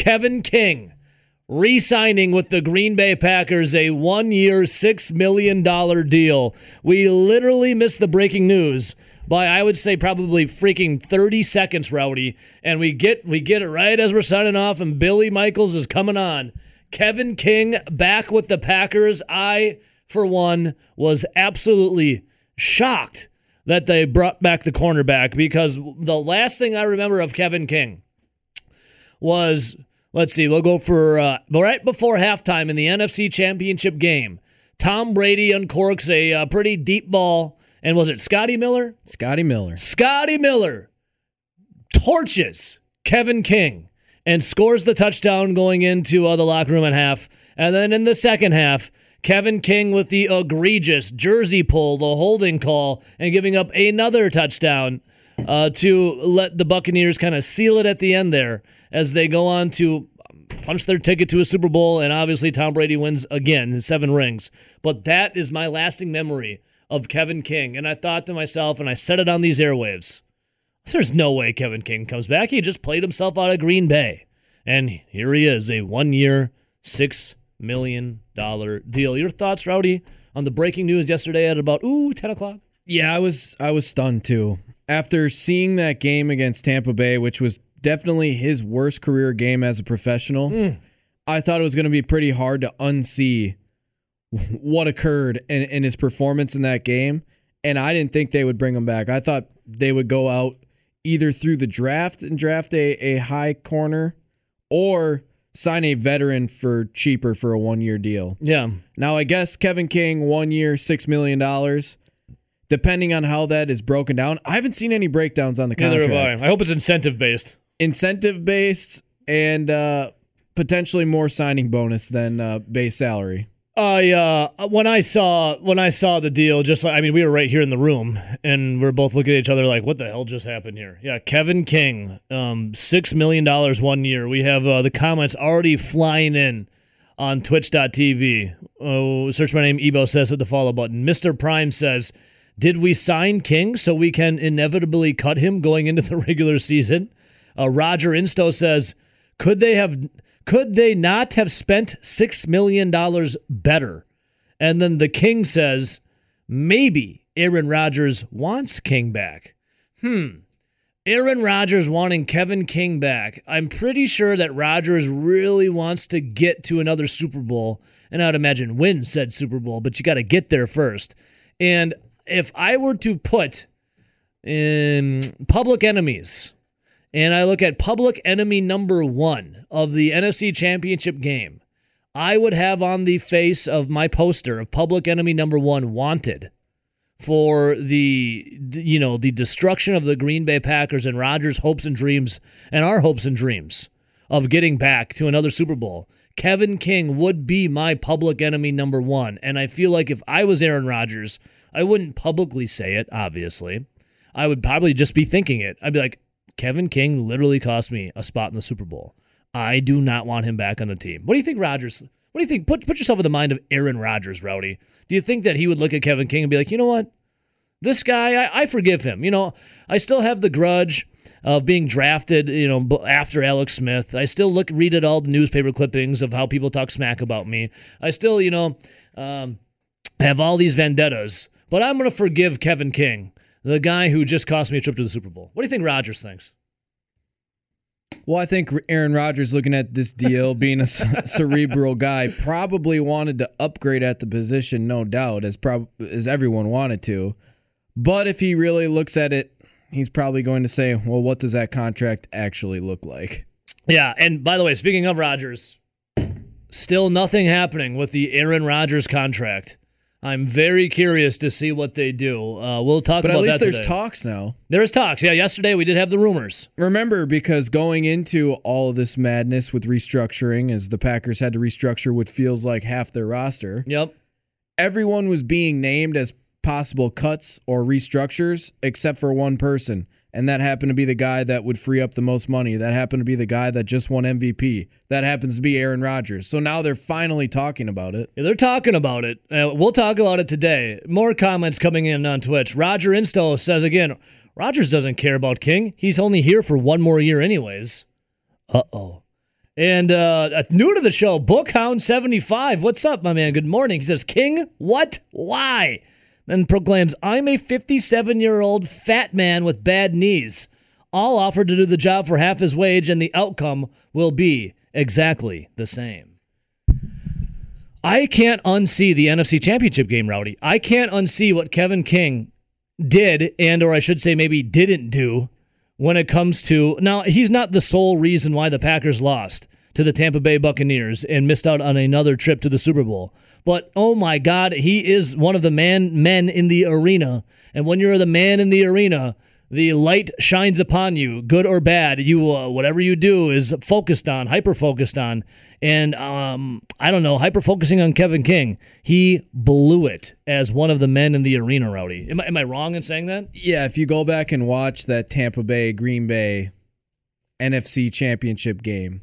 Kevin King re signing with the Green Bay Packers a one year, $6 million deal. We literally missed the breaking news by I would say probably freaking 30 seconds, Rowdy. And we get we get it right as we're signing off, and Billy Michaels is coming on. Kevin King back with the Packers. I, for one, was absolutely shocked that they brought back the cornerback because the last thing I remember of Kevin King was let's see, we'll go for uh, right before halftime in the NFC Championship game. Tom Brady uncorks a uh, pretty deep ball, and was it Scotty Miller? Scotty Miller. Scotty Miller torches Kevin King and scores the touchdown going into uh, the locker room at half. And then in the second half, Kevin King with the egregious jersey pull, the holding call, and giving up another touchdown uh, to let the Buccaneers kind of seal it at the end there as they go on to punch their ticket to a Super Bowl. And obviously, Tom Brady wins again, his seven rings. But that is my lasting memory of Kevin King. And I thought to myself, and I said it on these airwaves there's no way Kevin King comes back. He just played himself out of Green Bay. And here he is, a one year, $6 million deal. Your thoughts, Rowdy, on the breaking news yesterday at about, ooh, 10 o'clock? Yeah, I was I was stunned too. After seeing that game against Tampa Bay, which was definitely his worst career game as a professional, mm. I thought it was going to be pretty hard to unsee what occurred in, in his performance in that game. And I didn't think they would bring him back. I thought they would go out either through the draft and draft a, a high corner or sign a veteran for cheaper for a one year deal. Yeah. Now, I guess Kevin King, one year, $6 million. Depending on how that is broken down, I haven't seen any breakdowns on the contract. Neither have I. I hope it's incentive based. Incentive based and uh, potentially more signing bonus than uh, base salary. I uh, when I saw when I saw the deal, just like I mean, we were right here in the room, and we're both looking at each other like, "What the hell just happened here?" Yeah, Kevin King, um, six million dollars one year. We have uh, the comments already flying in on Twitch.tv. Oh, search my name. Ebo says hit the follow button. Mister Prime says, "Did we sign King so we can inevitably cut him going into the regular season?" Uh, Roger Insto says, "Could they have?" Could they not have spent $6 million better? And then the king says, maybe Aaron Rodgers wants King back. Hmm. Aaron Rodgers wanting Kevin King back. I'm pretty sure that Rodgers really wants to get to another Super Bowl, and I'd imagine win said Super Bowl, but you got to get there first. And if I were to put in public enemies, and I look at public enemy number one of the NFC Championship game, I would have on the face of my poster of public enemy number one wanted for the you know the destruction of the Green Bay Packers and Rodgers' hopes and dreams and our hopes and dreams of getting back to another Super Bowl. Kevin King would be my public enemy number one. And I feel like if I was Aaron Rodgers, I wouldn't publicly say it, obviously. I would probably just be thinking it. I'd be like, Kevin King literally cost me a spot in the Super Bowl. I do not want him back on the team. What do you think, Rodgers? What do you think? Put put yourself in the mind of Aaron Rodgers, Rowdy. Do you think that he would look at Kevin King and be like, you know what? This guy, I, I forgive him. You know, I still have the grudge of being drafted, you know, after Alex Smith. I still look, read at all the newspaper clippings of how people talk smack about me. I still, you know, um, have all these vendettas. But I'm going to forgive Kevin King the guy who just cost me a trip to the Super Bowl. What do you think Rodgers thinks? Well, I think Aaron Rodgers, looking at this deal, being a cerebral guy, probably wanted to upgrade at the position, no doubt, as prob- as everyone wanted to. But if he really looks at it, he's probably going to say, "Well, what does that contract actually look like?" Yeah, and by the way, speaking of Rodgers, still nothing happening with the Aaron Rodgers contract. I'm very curious to see what they do. Uh, we'll talk but about that. But at least there's today. talks now. There's talks. Yeah, yesterday we did have the rumors. Remember, because going into all of this madness with restructuring, as the Packers had to restructure what feels like half their roster. Yep. Everyone was being named as possible cuts or restructures, except for one person and that happened to be the guy that would free up the most money. That happened to be the guy that just won MVP. That happens to be Aaron Rodgers. So now they're finally talking about it. Yeah, they're talking about it. Uh, we'll talk about it today. More comments coming in on Twitch. Roger Insto says again, Rodgers doesn't care about King. He's only here for one more year, anyways. Uh oh. And uh, new to the show, Bookhound75. What's up, my man? Good morning. He says, King, what? Why? Then proclaims, I'm a 57 year old fat man with bad knees. I'll offer to do the job for half his wage, and the outcome will be exactly the same. I can't unsee the NFC Championship game, Rowdy. I can't unsee what Kevin King did, and or I should say maybe didn't do when it comes to now he's not the sole reason why the Packers lost to the Tampa Bay Buccaneers and missed out on another trip to the Super Bowl. But oh my God, he is one of the man men in the arena. And when you're the man in the arena, the light shines upon you, good or bad. You uh, whatever you do is focused on, hyper focused on, and um, I don't know, hyper focusing on Kevin King. He blew it as one of the men in the arena. Rowdy, am I, am I wrong in saying that? Yeah, if you go back and watch that Tampa Bay Green Bay NFC Championship game,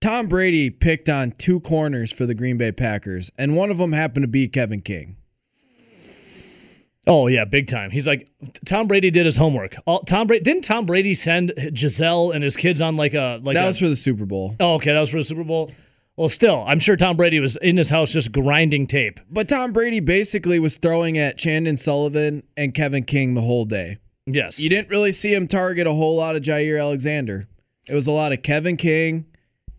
Tom Brady picked on two corners for the Green Bay Packers, and one of them happened to be Kevin King. Oh yeah, big time. He's like Tom Brady did his homework. All, Tom Brady didn't Tom Brady send Gisele and his kids on like a like that a, was for the Super Bowl. Oh, okay, that was for the Super Bowl. Well, still, I'm sure Tom Brady was in his house just grinding tape. But Tom Brady basically was throwing at Chandon Sullivan and Kevin King the whole day. Yes, You didn't really see him target a whole lot of Jaire Alexander. It was a lot of Kevin King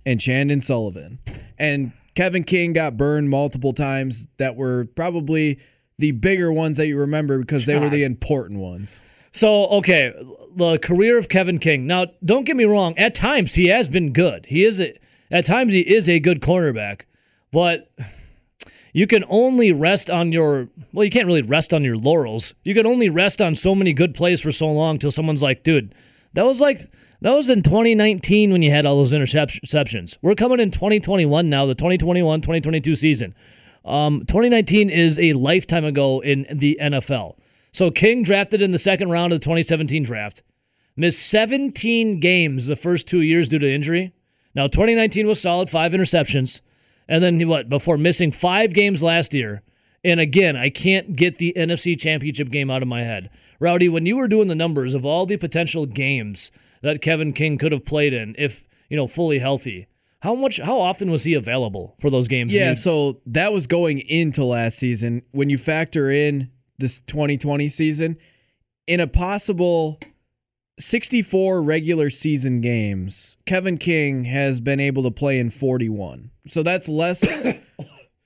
and Chandon Sullivan. And Kevin King got burned multiple times that were probably the bigger ones that you remember because they were the important ones. So, okay, the career of Kevin King. Now, don't get me wrong. At times, he has been good. He is a, at times he is a good cornerback, but you can only rest on your well, you can't really rest on your laurels. You can only rest on so many good plays for so long till someone's like, dude, that was like that was in 2019 when you had all those interceptions. We're coming in 2021 now, the 2021-2022 season. Um, 2019 is a lifetime ago in the NFL. So King drafted in the second round of the 2017 draft, missed 17 games the first two years due to injury. Now 2019 was solid, five interceptions, and then what? Before missing five games last year. And again, I can't get the NFC Championship game out of my head. Rowdy, when you were doing the numbers of all the potential games that Kevin King could have played in, if you know fully healthy, how much? How often was he available for those games? Yeah, so that was going into last season. When you factor in this 2020 season, in a possible 64 regular season games, Kevin King has been able to play in 41. So that's less.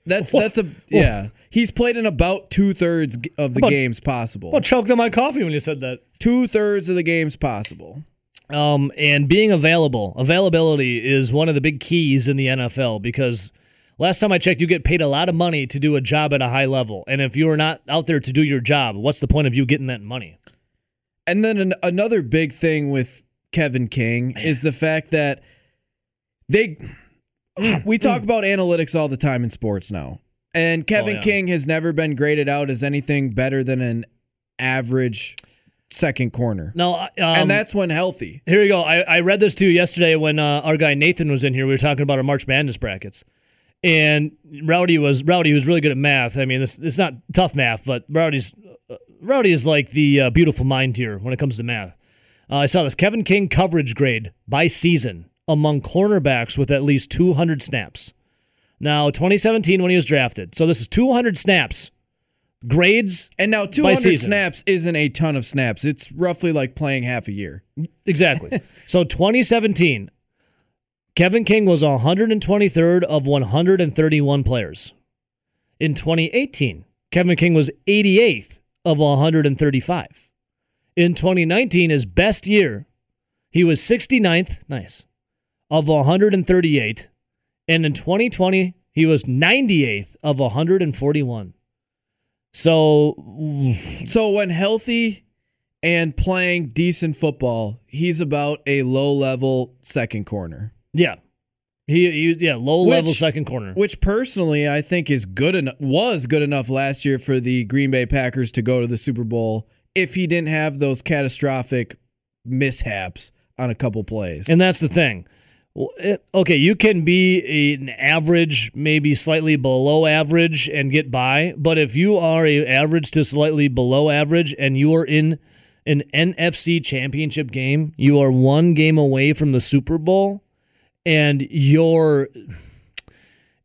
That's that's a yeah. He's played in about two thirds of the About- games possible. Well, choked on my coffee when you said that. Two thirds of the games possible. Um, and being available, availability is one of the big keys in the NFL because last time I checked, you get paid a lot of money to do a job at a high level. And if you are not out there to do your job, what's the point of you getting that money? And then an, another big thing with Kevin King is the fact that they we talk about analytics all the time in sports now. And Kevin yeah. King has never been graded out as anything better than an average second corner. No, um, and that's when healthy. Here you go. I, I read this too yesterday when uh, our guy Nathan was in here. We were talking about our March Madness brackets, and Rowdy was Rowdy was really good at math. I mean, this it's not tough math, but Rowdy's uh, Rowdy is like the uh, beautiful mind here when it comes to math. Uh, I saw this Kevin King coverage grade by season among cornerbacks with at least 200 snaps. Now, 2017 when he was drafted. So this is 200 snaps. Grades And now By 200 season. snaps isn't a ton of snaps. It's roughly like playing half a year. Exactly. so 2017, Kevin King was 123rd of 131 players. In 2018, Kevin King was 88th of 135. In 2019, his best year, he was 69th, nice, of 138. And in 2020, he was 98th of 141. So So when healthy and playing decent football, he's about a low level second corner. Yeah. He, he yeah, low level second corner. Which personally I think is good enough was good enough last year for the Green Bay Packers to go to the Super Bowl if he didn't have those catastrophic mishaps on a couple plays. And that's the thing. Well, eh, Okay, you can be an average, maybe slightly below average, and get by. But if you are a average to slightly below average, and you are in an NFC Championship game, you are one game away from the Super Bowl, and your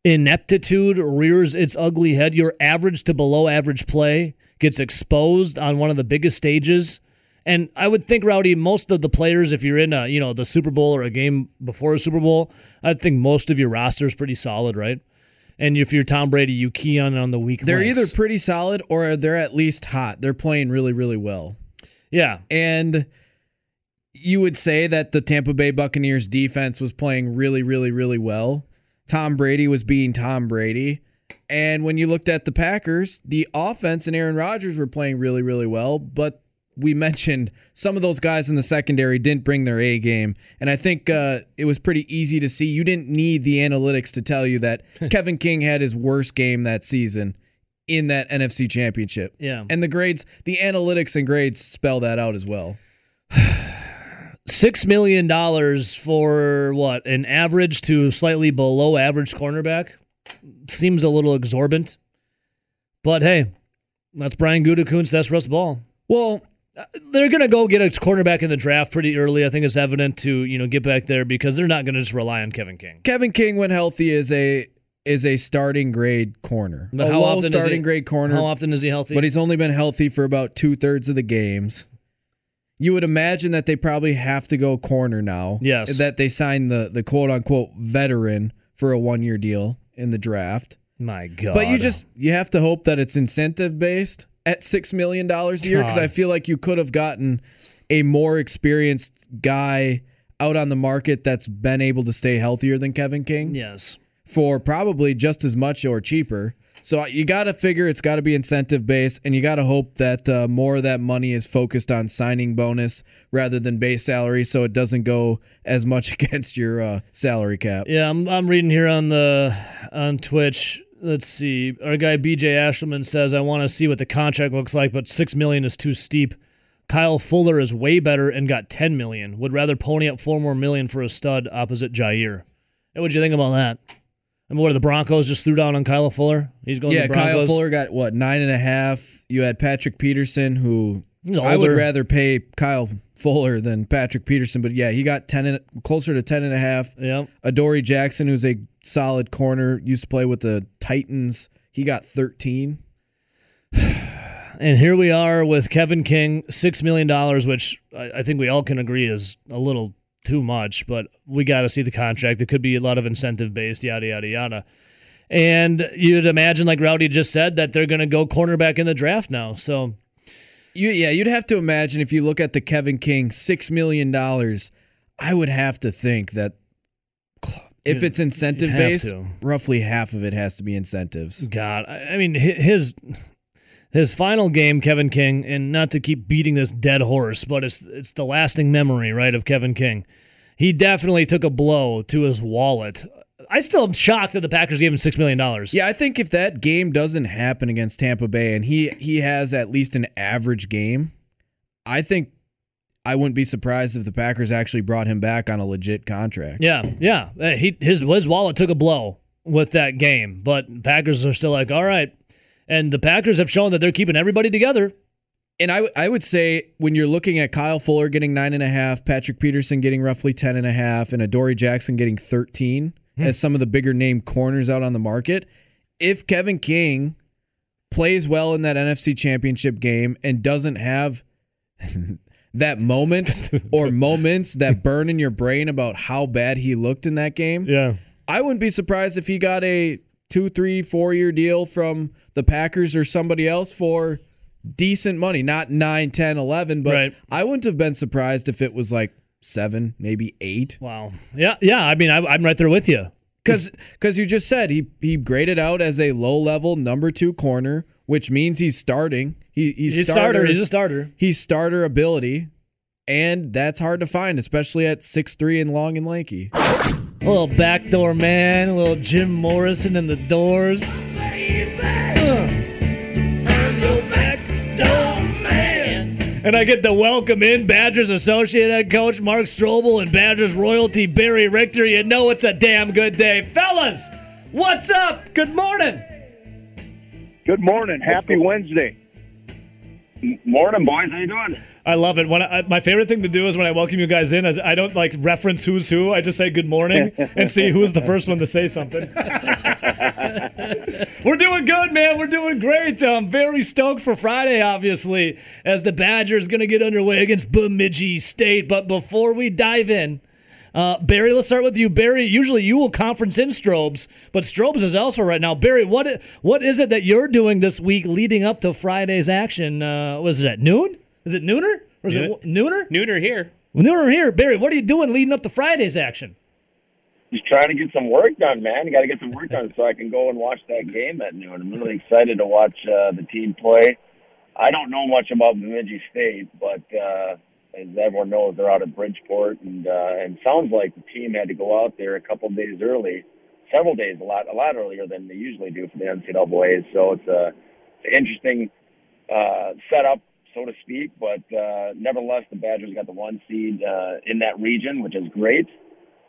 ineptitude rears its ugly head, your average to below average play gets exposed on one of the biggest stages. And I would think, Rowdy, most of the players, if you're in a you know the Super Bowl or a game before a Super Bowl, I think most of your roster is pretty solid, right? And if you're Tom Brady, you key on on the weak. They're links. either pretty solid or they're at least hot. They're playing really, really well. yeah, And you would say that the Tampa Bay Buccaneers defense was playing really, really, really well. Tom Brady was being Tom Brady. And when you looked at the Packers, the offense and Aaron Rodgers were playing really, really well. But we mentioned some of those guys in the secondary didn't bring their A game. And I think uh, it was pretty easy to see. You didn't need the analytics to tell you that Kevin King had his worst game that season in that NFC championship. yeah. And the grades, the analytics and grades spell that out as well. Six million dollars for what? An average to slightly below average cornerback seems a little exorbitant. But hey, that's Brian Gutekunst. That's Russ Ball. Well, They're gonna go get a cornerback in the draft pretty early. I think it's evident to you know get back there because they're not gonna just rely on Kevin King. Kevin King, when healthy, is a is a starting grade corner. But a how often is he- starting grade corner, How often is he healthy? but he's only been healthy for about two thirds of the games. You would imagine that they probably have to go corner now. Yes. That they signed the the quote unquote veteran for a one year deal in the draft. My God. But you just you have to hope that it's incentive based at six million dollars a year because I feel like you could have gotten a more experienced guy out on the market that's been able to stay healthier than Kevin King yes. for probably just as much or cheaper. So you got to figure it's got to be incentive based, and you got to hope that uh, more of that money is focused on signing bonus rather than base salary, so it doesn't go as much against your uh, salary cap. Yeah, I'm I'm reading here on the on Twitch. Let's see. Our guy BJ Ashelman says I want to see what the contract looks like, but six million is too steep. Kyle Fuller is way better and got ten million. Would rather pony up four more million for a stud opposite Jaire. Hey, what'd you think about that? I mean, what the Broncos just threw down on Kyle Fuller? He's going Yeah, to the Broncos. Kyle Fuller got what nine and a half. You had Patrick Peterson, who I would rather pay Kyle Fuller than Patrick Peterson, but yeah, he got ten and, closer to ten and a half. Yeah. Adoree Jackson, who's a solid corner, used to play with the Titans. He got thirteen. And here we are with Kevin King, six million dollars, which I, I think we all can agree is a little too much. But we got to see the contract. It could be a lot of incentive based, yada yada yada. And you'd imagine, like Rowdy just said, that they're going to go cornerback in the draft now. So You, yeah, you'd have to imagine if you look at the Kevin King six million dollars. I would have to think that if it's incentive based, to. roughly half of it has to be incentives. God, I, I mean his his final game, Kevin King, and not to keep beating this dead horse, but it's it's the lasting memory, right, of Kevin King. He definitely took a blow to his wallet. I still am shocked that the Packers gave him six million dollars. Yeah, I think if that game doesn't happen against Tampa Bay and he he has at least an average game, I think I wouldn't be surprised if the Packers actually brought him back on a legit contract. Yeah, yeah. He his his wallet took a blow with that game, but Packers are still like, all right. And the Packers have shown that they're keeping everybody together. And I, w- I would say when you're looking at Kyle Fuller getting nine and a half, Patrick Peterson getting roughly ten and a half, and Adoree Jackson getting thirteen Hmm. as some of the bigger name corners out on the market, if Kevin King plays well in that NFC championship game and doesn't have that moment or moments that burn in your brain about how bad he looked in that game, Yeah. I wouldn't be surprised if he got a two, three, four year deal from the Packers or somebody else for decent money. Not 9, 10, 11, but Right. I wouldn't have been surprised if it was like seven, maybe eight. Wow. Yeah, yeah. I mean, I, I'm right there with you. Because because you just said he, he graded out as a low level number two corner, which means he's starting. He, he's, He's a starter. starter. He's a starter. he's starter ability. And that's hard to find, especially at six three and long and lanky. A little backdoor man, a little Jim Morrison in the doors. And I get to welcome in Badgers Associate Head Coach Mark Strobel and Badgers royalty Barry Richter. You know it's a damn good day. Fellas, what's up? Good morning. Good morning. Happy Wednesday. Morning, boys. How you doing? I love it. When I, my favorite thing to do is when I welcome you guys in, is I don't like reference who's who. I just say good morning and see who's the first one to say something. We're doing good, man. We're doing great. I'm very stoked for Friday, obviously, as the Badgers going to get underway against Bemidji State. But before we dive in, uh, Barry, let's start with you. Barry, usually you will conference in Strobes, but Strobes is also right now. Barry, what what is it that you're doing this week leading up to Friday's action? Uh, was it at noon? Is it nooner? Or is Noon. it nooner? Nooner here. Nooner here. Barry, what are you doing leading up to Friday's action? Just trying to get some work done, man. You got to get some work done so I can go and watch that game at noon. I'm really excited to watch uh, the team play. I don't know much about Bemidji State, but uh, as everyone knows, they're out of Bridgeport, and uh, and sounds like the team had to go out there a couple days early, several days, a lot a lot earlier than they usually do for the NCAA. So it's a it's an interesting uh, setup, so to speak. But uh, nevertheless, the Badgers got the one seed uh, in that region, which is great,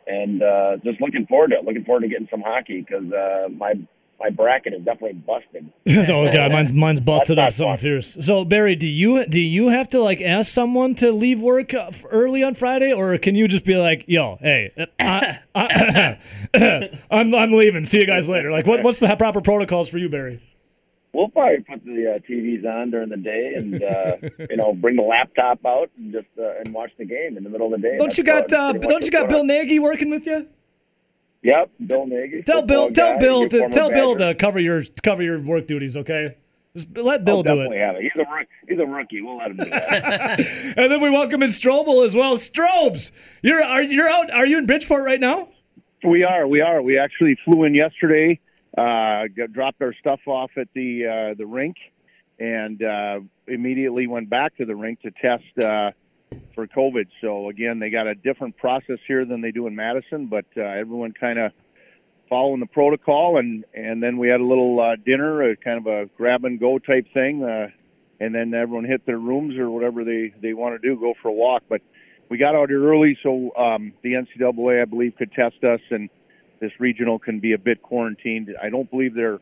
and uh, just looking forward to it. Looking forward to getting some hockey because uh, my my bracket is definitely busted. oh god, mine's mine's busted up something fun. fierce. So Barry, do you do you have to like ask someone to leave work uh, early on Friday, or can you just be like, "Yo, hey, uh, I, I, I'm I'm leaving. See you guys later." Like, what what's the proper protocols for you, Barry? We'll probably put the uh, TVs on during the day, and uh, you know, bring the laptop out and just uh, and watch the game in the middle of the day. Don't That's you got uh, don't you got Bill on. Nagy working with you? Yep, Bill Nagy. Tell Bill tell guy, Bill to tell Bill Badger. to cover your cover your work duties, okay? Just let I'll Bill do definitely it. have it. He's a he's a rookie. We'll let him do that. And then we welcome in Strobel as well. Strobes, you're are you're out? Are you in Bridgeport right now? We are. We are. We actually flew in yesterday. Uh, got, dropped our stuff off at the uh, the rink, and uh, immediately went back to the rink to test uh, for COVID. So again, they got a different process here than they do in Madison, but uh, everyone kind of following the protocol, and and then we had a little uh, dinner, a kind of a grab and go type thing, uh, and then everyone hit their rooms or whatever they they want to do, go for a walk, but we got out here early, so um, the NCAA, I believe, could test us, and this regional can be a bit quarantined. I don't believe they're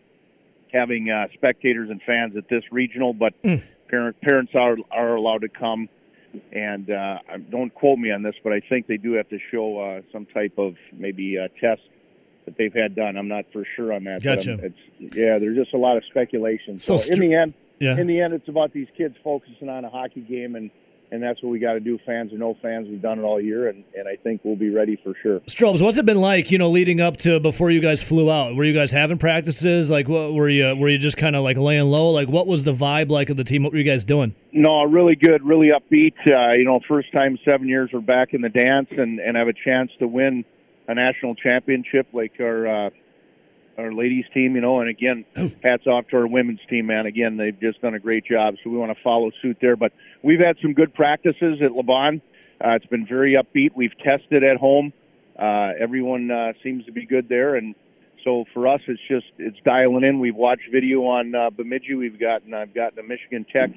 having uh, spectators and fans at this regional, but parent, parents are are allowed to come. And uh, don't quote me on this, but I think they do have to show uh, some type of maybe uh, test that they've had done. I'm not for sure on that. but Gotcha. It's, yeah, there's just a lot of speculation. So So, in the end, Yeah. in the end, it's about these kids focusing on a hockey game, and and that's what we got to do. Fans or no fans, we've done it all year, and and I think we'll be ready for sure. Strobes, what's it been like, you know, leading up to before you guys flew out? Were you guys having practices? Like, what were you were you just kind of like laying low? Like, what was the vibe like of the team? What were you guys doing? No, really good, really upbeat. Uh, you know, first time seven years we're back in the dance, and and have a chance to win a national championship like our uh, our ladies team. You know, and again, hats off to our women's team, man. Again, they've just done a great job, so we want to follow suit there. But we've had some good practices at LaBahn. Uh, it's been very upbeat. We've tested at home. Uh, everyone uh, seems to be good there, and so for us, it's just it's dialing in. We've watched video on uh, Bemidji. We've gotten I've gotten a Michigan Tech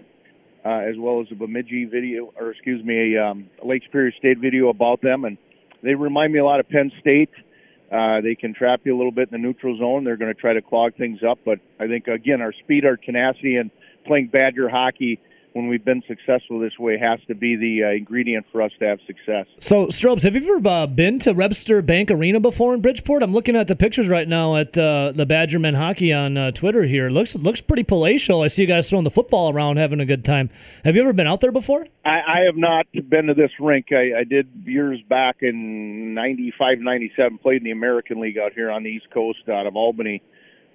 uh, as well as a Bemidji video, or excuse me, a um, Lake Superior State video about them, and they remind me a lot of Penn State. Uh, Uh, they can trap you a little bit in the neutral zone. They're going to try to clog things up, but I think again our speed, our tenacity, and playing Badger hockey when we've been successful this way has to be the uh, ingredient for us to have success. So, Strobes, have you ever uh, been to Webster Bank Arena before in Bridgeport? I'm looking at the pictures right now at uh, the Badgermen hockey on uh, Twitter here. looks looks pretty palatial. I see you guys throwing the football around, having a good time. Have you ever been out there before? I, I have not been to this rink. I, I did years back in '95, '97. Played in the American League out here on the East Coast, out of Albany.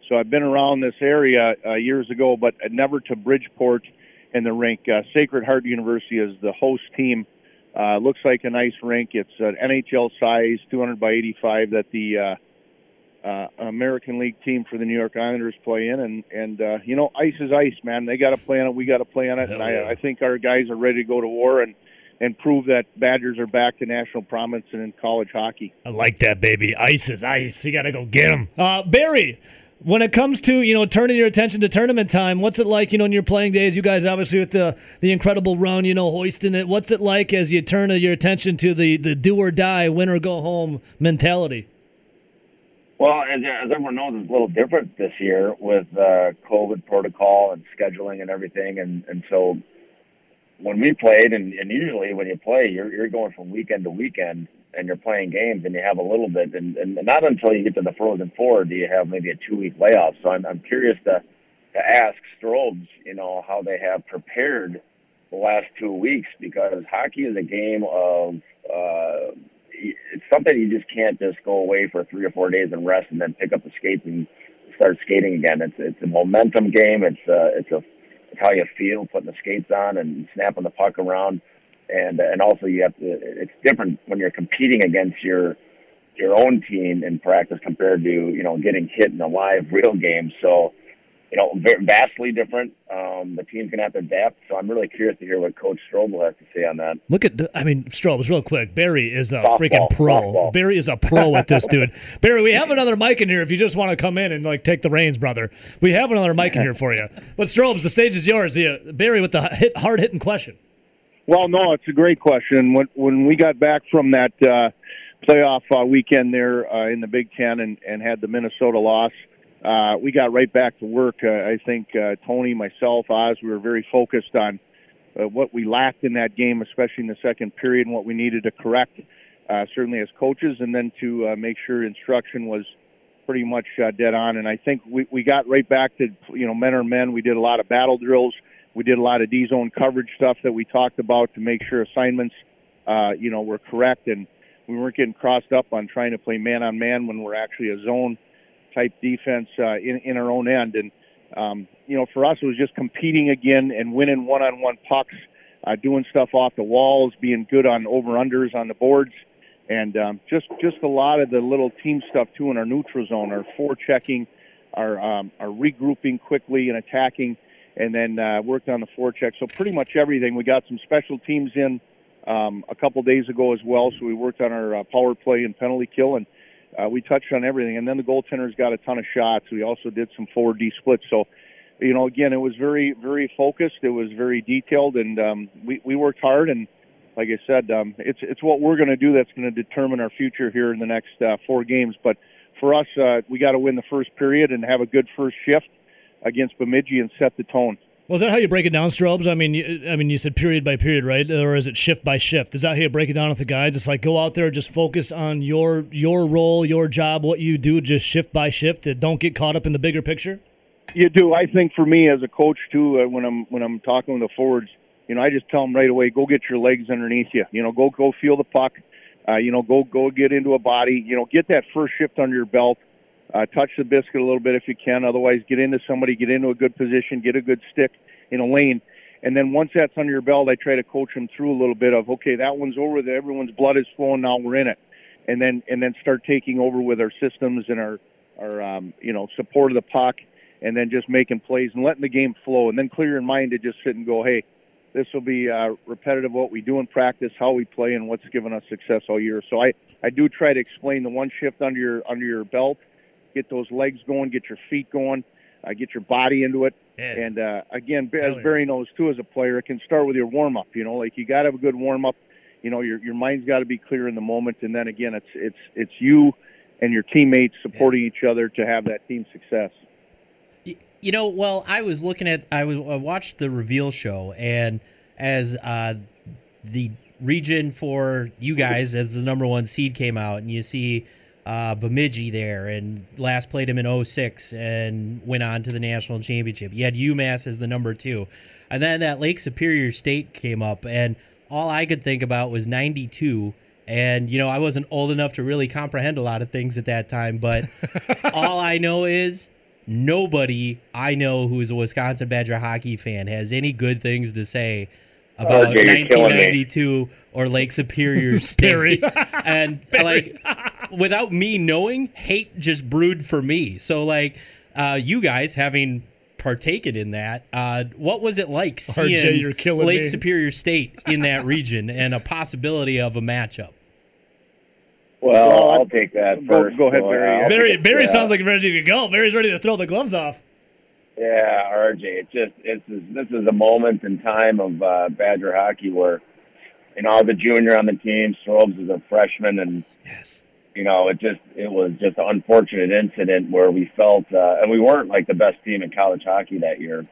So I've been around this area uh, years ago, but never to Bridgeport and the rink. Uh, Sacred Heart University is the host team. Uh, looks like a nice rink. It's an NHL size, 200 by 85 that the uh, uh, American League team for the New York Islanders play in, and and uh, you know, ice is ice, man. They got to play on it. We got to play on it, and yeah. I, I think our guys are ready to go to war and and prove that Badgers are back to national prominence and in college hockey. I like that, baby. Ice is ice. We got to go get them. Uh, Barry, when it comes to you know turning your attention to tournament time, what's it like? You know, in your playing days, you guys obviously with the the incredible run, you know, hoisting it. What's it like as you turn your attention to the the do or die, win or go home mentality? Well, as, as everyone knows, it's a little different this year with uh, COVID protocol and scheduling and everything, and and so when we played, and, and usually when you play, you're you're going from weekend to weekend, and you're playing games, and you have a little bit, and, and not until you get to the Frozen Four do you have maybe a two week layoff. So I'm I'm curious to to ask Strobes, you know, how they have prepared the last two weeks because hockey is a game of uh, it's something you just can't just go away for three or four days and rest and then pick up the skates and start skating again. It's it's a momentum game. It's uh, it's a it's how you feel putting the skates on and snapping the puck around, and and also you have to. It's different when you're competing against your your own team in practice compared to you know getting hit in a live real game. So you know, vastly different. Um, the team's going to have to adapt. So I'm really curious to hear what Coach Strobel has to say on that. Look at, I mean, Strobel, real quick. Barry is a softball, freaking pro. Softball. Barry is a pro at this, dude. Barry, we have another mic in here if you just want to come in and like take the reins, brother. We have another mic in here for you. But Strobes, the stage is yours. Yeah, Barry with the hit, hard hitting question. Well, no, it's a great question. When when we got back from that uh, playoff uh, weekend there uh, in the Big Ten and, and had the Minnesota loss uh, we got right back to work. Uh, I think uh, Tony, myself, Oz, we were very focused on uh, what we lacked in that game, especially in the second period, and what we needed to correct, uh, certainly as coaches, and then to uh, make sure instruction was pretty much uh, dead on. And I think we, we got right back to, you know, men on men. We did a lot of battle drills. We did a lot of D zone coverage stuff that we talked about to make sure assignments, uh, you know, were correct. And we weren't getting crossed up on trying to play man on man when we're actually a zone type defense uh, in in our own end. And um, you know, for us, it was just competing again and winning one-on-one pucks, uh, doing stuff off the walls, being good on over/unders on the boards, and um, just just a lot of the little team stuff too in our neutral zone, our forechecking, our um, our regrouping quickly and attacking, and then uh, worked on the forecheck. So pretty much everything. We got some special teams in. Um, a couple days ago as well, so we worked on our uh, power play and penalty kill, and uh, we touched on everything, and then the goaltenders got a ton of shots. We also did some forward D splits. So, you know, again, it was very, very focused. It was very detailed, and um, we we worked hard. And like I said, um, it's it's what we're going to do that's going to determine our future here in the next uh, four games. But for us, uh, we got to win the first period and have a good first shift against Bemidji and set the tone. Well, is that how you break it down, Strobes? I mean, you, I mean, you said period by period, right? Or is it shift by shift? Is that how you break it down with the guys? It's like go out there, just focus on your your role, your job, what you do, just shift by shift. Don't get caught up in the bigger picture. You do. I think for me as a coach too, uh, when I'm when I'm talking with the forwards, you know, I just tell them right away, go get your legs underneath you. You know, go go feel the puck. Uh, you know, go go get into a body. You know, get that first shift under your belt. Uh, touch the biscuit a little bit if you can. Otherwise, get into somebody, get into a good position, get a good stick in a lane. And then once that's under your belt, I try to coach them through a little bit of okay, that one's over. There, everyone's blood is flowing. Now we're in it, and then and then start taking over with our systems and our our um, you know support of the puck, and then just making plays and letting the game flow. And then clear your mind to just sit and go, hey, this will be uh, repetitive what we do in practice, how we play, and what's given us success all year. So I I do try to explain the one shift under your under your belt, get those legs going, get your feet going, uh, get your body into it. Yeah. And uh, again, as Barry knows too, as a player, it can start with your warm up. You know, like you got to have a good warm up. You know, your your mind's got to be clear in the moment, and then again, it's it's it's you and your teammates supporting yeah. each other to have that team success. You know, well, I was looking at I was I watched the reveal show, and as uh, the region for you guys as the number one seed came out, and you see uh, Bemidji there and last played him in 06 and went on to the national championship. You had UMass as the number two. And then that Lake Superior State came up, and all I could think about was 92. And, you know, I wasn't old enough to really comprehend a lot of things at that time, but all I know is nobody I know who is a Wisconsin Badger hockey fan has any good things to say about 1992 or Lake Superior State. and like without me knowing, hate just brewed for me. So like uh, you guys having partaken in that, uh, what was it like seeing RJ, Lake me. Superior State in that region and a possibility of a matchup? Well, I'll take that first. Go, go ahead, Barry. Barry, Barry yeah. sounds like ready to go. Barry's ready to throw the gloves off. Yeah, RJ, it's just it's this is a moment in time of uh, Badger hockey where you know the junior on the team, Strobes is a freshman, and yes, you know it just it was just an unfortunate incident where we felt uh, and we weren't like the best team in college hockey that year,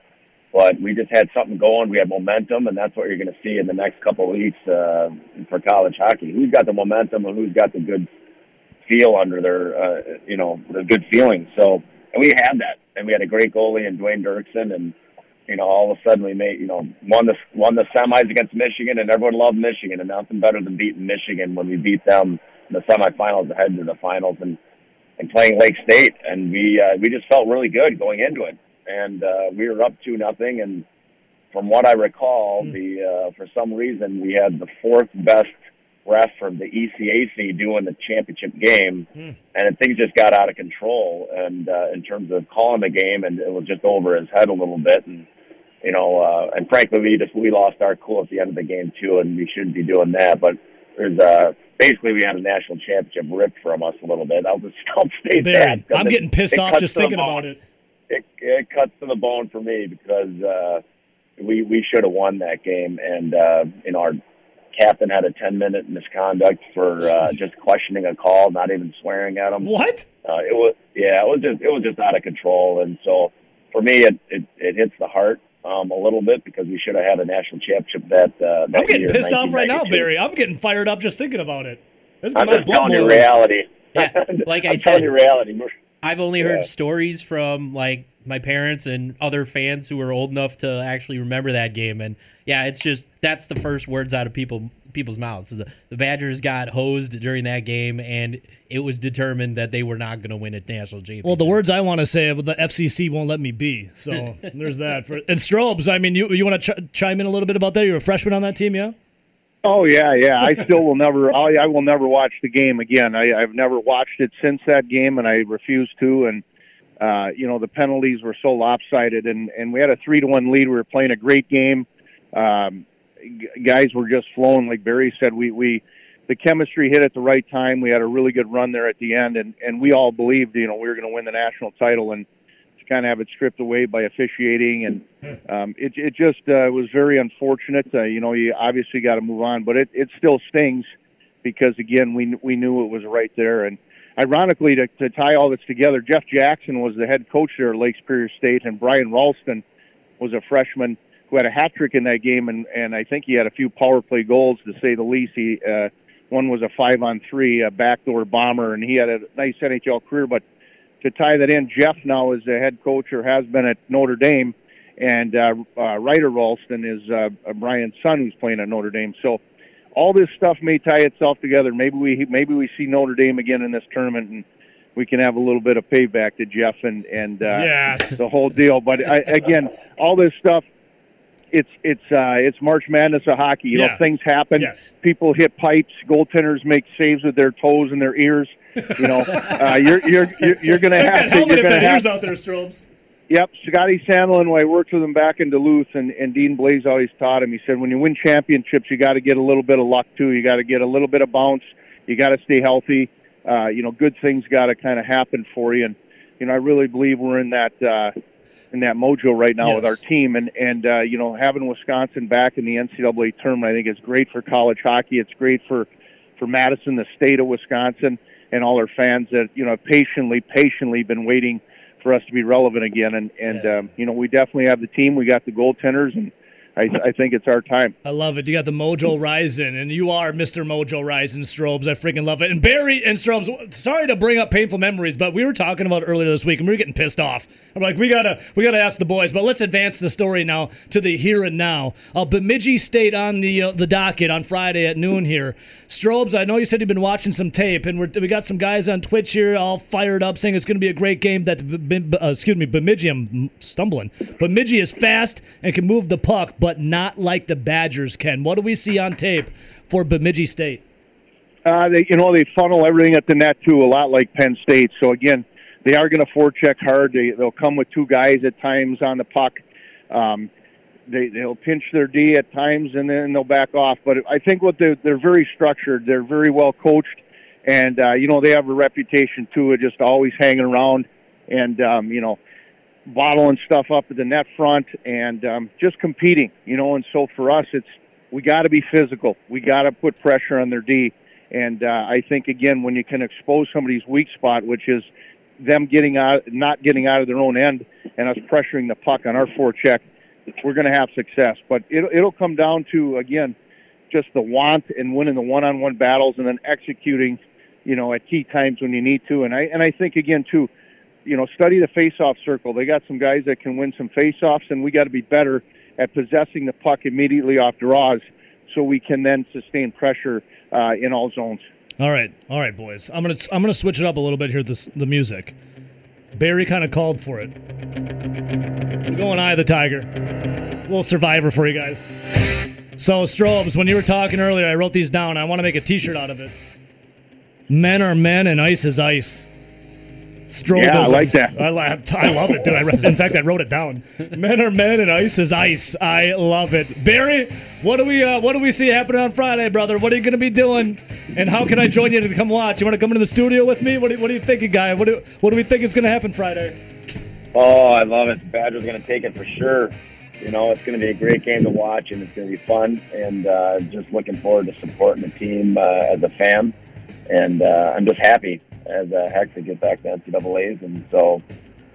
but we just had something going. We had momentum, and that's what you're going to see in the next couple of weeks uh, for college hockey. Who's got the momentum and who's got the good feel under their, uh, you know, the good feeling. So, and we had that, and we had a great goalie in Duane Derksen, and you know, all of a sudden we made, you know, won the won the semis against Michigan, and everyone loved Michigan, and nothing better than beating Michigan when we beat them the semifinals ahead to the finals, and and playing Lake State, and we uh, we just felt really good going into it and uh, we were up two nothing. And from what I recall, mm. the uh, for some reason we had the fourth best ref from the ECAC doing the championship game, mm. and things just got out of control. And uh, in terms of calling the game, and it was just over his head a little bit, and you know, uh, and frankly, we just we lost our cool at the end of the game too, and we shouldn't be doing that. But there's uh basically we had a national championship ripped from us a little bit. I'll just I'll state Barry, that. I'm getting pissed off just thinking about it it, it cuts to the bone for me because uh, we we should have won that game, and uh, you know our captain had a ten minute misconduct for uh, just questioning a call, not even swearing at him. What? Uh, it was yeah, it was just it was just out of control, and so for me it it, it hits the heart. Um, a little bit because we should have had a national championship that. Uh, that I'm getting year, pissed off right now, Barry. I'm getting fired up just thinking about it. This I'm just telling you reality. Yeah, like I said, reality. I've only heard yeah. stories from like my parents and other fans who are old enough to actually remember that game, and yeah, it's just that's the first words out of people people's mouths. The, the Badgers got hosed during that game, and it was determined that they were not going to win a national championship. Well, the words I want to say, but the FCC won't let me be. So there's that. For, and Strobes, I mean, you you want to ch- chime in a little bit about that? You're a freshman on that team, yeah? Oh yeah, yeah. I still will never. I, I will never watch the game again. I, I've never watched it since that game, and I refuse to. And uh, you know, the penalties were so lopsided, and and we had a three to one lead. We were playing a great game. Um, guys were just flowing, like Barry said. We we the chemistry hit at the right time. We had a really good run there at the end, and and we all believed, you know, we were going to win the national title. And to kind of have it stripped away by officiating, and um, it it just uh, was very unfortunate. Uh, you know, you obviously got to move on, but it it still stings because again, we we knew it was right there. And ironically, to to tie all this together, Jeff Jackson was the head coach there at Lake Superior State, and Brian Rolston was a freshman who had a hat trick in that game, and and I think he had a few power play goals to say the least. He uh, one was a five on three, a backdoor bomber, and he had a nice NHL career, but to tie that in, Jeff now is the head coach or has been at Notre Dame, and uh, uh, Ryder Rolston is uh, Brian's son who's playing at Notre Dame. So all this stuff may tie itself together. Maybe we maybe we see Notre Dame again in this tournament, and we can have a little bit of payback to Jeff and and uh, yes. the whole deal. But I, again, all this stuff it's it's uh, it's March Madness of hockey. You yeah. know, things happen. Yes. People hit pipes. Goaltenders make saves with their toes and their ears. You know, uh, you're you're you're, you're going to have to. You're going to have out there, Strobes. Yep, Scotty Sandelin. When I worked with him back in Duluth, and, and Dean Blais always taught him. He said, when you win championships, you got to get a little bit of luck too. You got to get a little bit of bounce. You got to stay healthy. Uh, you know, good things got to kind of happen for you. And you know, I really believe we're in that. Uh, in that mojo right now yes. with our team. And and uh, you know, having Wisconsin back in the NCAA tournament, I think is great for college hockey. It's great for for Madison, the state of Wisconsin, and all our fans that you know patiently, patiently been waiting for us to be relevant again. And and yeah. um, you know, we definitely have the team. We got the goaltenders and I, I, think it's our time. I love it. You got the Mojo Rising, and you are Mr. Mojo Rising, Strobes. I freaking love it. And Barry and Strobes, sorry to bring up painful memories, but we were talking about earlier this week, and we were getting pissed off. I'm like, we gotta, we gotta ask the boys. But let's advance the story now to the here and now. Uh, Bemidji State on the uh, the docket on Friday at noon here. Strobes, I know you said you've been watching some tape, and we got some guys on Twitch here all fired up, saying it's going to be a great game. That uh, excuse me, Bemidji, I'm stumbling. Bemidji is fast and can move the puck but not like the Badgers can. What do we see on tape for Bemidji State? Uh, they, you know, they funnel everything at the net too, a lot like Penn State. So again, they are going to forecheck hard. They, they'll come with two guys at times on the puck. Um, they they'll pinch their D at times and then they'll back off. But I think what they're they're very structured. They're very well coached, and uh, you know they have a reputation too of just always hanging around and um, you know bottling stuff up at the net front and um, just competing, you know. And so for us, it's we got to be physical. We got to put pressure on their D. And uh, I think again, when you can expose somebody's weak spot, which is them getting out, not getting out of their own end, and us pressuring the puck on our forecheck, we're going to have success. But it, it'll come down to again just the want and winning the one-on-one battles, and then executing, you know, at key times when you need to. And I and I think again too, you know, study the face-off circle. They got some guys that can win some face-offs, and we got to be better at possessing the puck immediately off draws, so we can then sustain pressure uh, in all zones. All right, all right, boys. I'm gonna I'm gonna switch it up a little bit here. This the music. Barry kind of called for it. We're going Eye of the Tiger. A little survivor for you guys. So, Strobes, when you were talking earlier, I wrote these down. I want to make a t shirt out of it. Men are men and ice is ice. Strobes. Yeah, I like that. I, la- I love it, dude. I in fact, I wrote it down. Men are men and ice is ice. I love it. Barry, what do we uh, what do we see happening on Friday, brother? What are you going to be doing? And how can I join you to come watch? You want to come into the studio with me? What do, what are you thinking, guy? What do, what do we think is going to happen Friday? Oh, I love it. The Badgers are going to take it for sure. You know, it's going to be a great game to watch, and it's going to be fun. And uh, just looking forward to supporting the team uh, as a fan. And uh, I'm just happy as a heck to get back to NCAA's, and so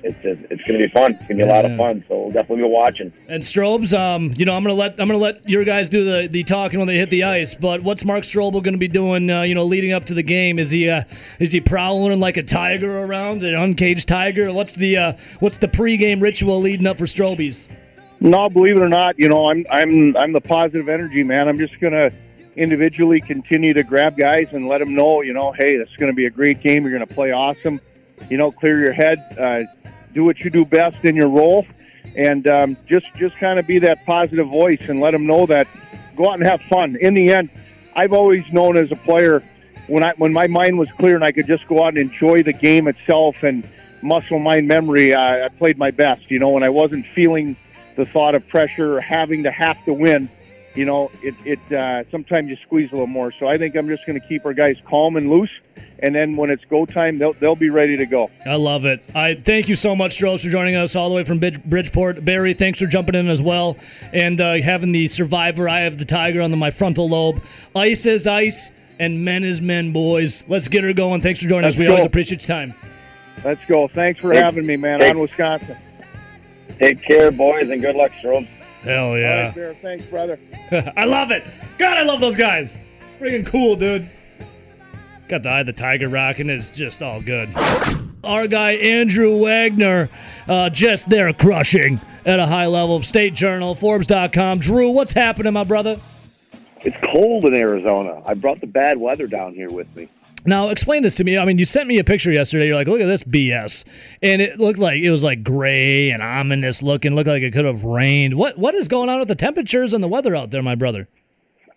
it's just, it's going to be fun. It's going to be a lot of fun. So we'll definitely be watching. And Strobes, um, you know, I'm gonna let I'm gonna let your guys do the, the talking when they hit the ice. But what's Mark Strobel gonna be doing? Uh, you know, leading up to the game, is he uh, is he prowling like a tiger around, an uncaged tiger? What's the uh, what's the pregame ritual leading up for Strobies? No, believe it or not, you know, I'm I'm I'm the positive energy man. I'm just gonna individually continue to grab guys and let them know, you know, hey, this is going to be a great game. You're going to play awesome. You know, clear your head, uh, do what you do best in your role, and um, just just kind of be that positive voice and let them know that go out and have fun. In the end, I've always known as a player when I when my mind was clear and I could just go out and enjoy the game itself and muscle mind memory. I, I played my best. You know, when I wasn't feeling the thought of pressure or having to have to win, you know, it, it uh, sometimes you squeeze a little more. So I think I'm just going to keep our guys calm and loose, and then when it's go time, they'll they'll be ready to go. I love it. I thank you so much, Strobes, for joining us all the way from Bridgeport. Barry, thanks for jumping in as well and uh, having the survivor eye of the tiger on the, my frontal lobe. Ice is ice. And men is men, boys. Let's get her going. Thanks for joining Let's us. We go. always appreciate your time. Let's go. Thanks for Hey, having me, man. hey. On Wisconsin. Take care, boys, and good luck, Strom. Hell yeah. right, Bear. Thanks, brother. I love it. God, I love those guys. Freaking cool, dude. Got the eye of the tiger rocking. It's just all good. Our guy Andrew Wagner, uh, just there crushing at a high level. of State Journal, Forbes.com. Drew, what's happening, my brother? It's cold in Arizona. I brought the bad weather down here with me. Now, explain this to me. I mean, you sent me a picture yesterday. You're like, look at this BS, and it looked like it was like gray and ominous looking. Looked like it could have rained. What What is going on with the temperatures and the weather out there, my brother?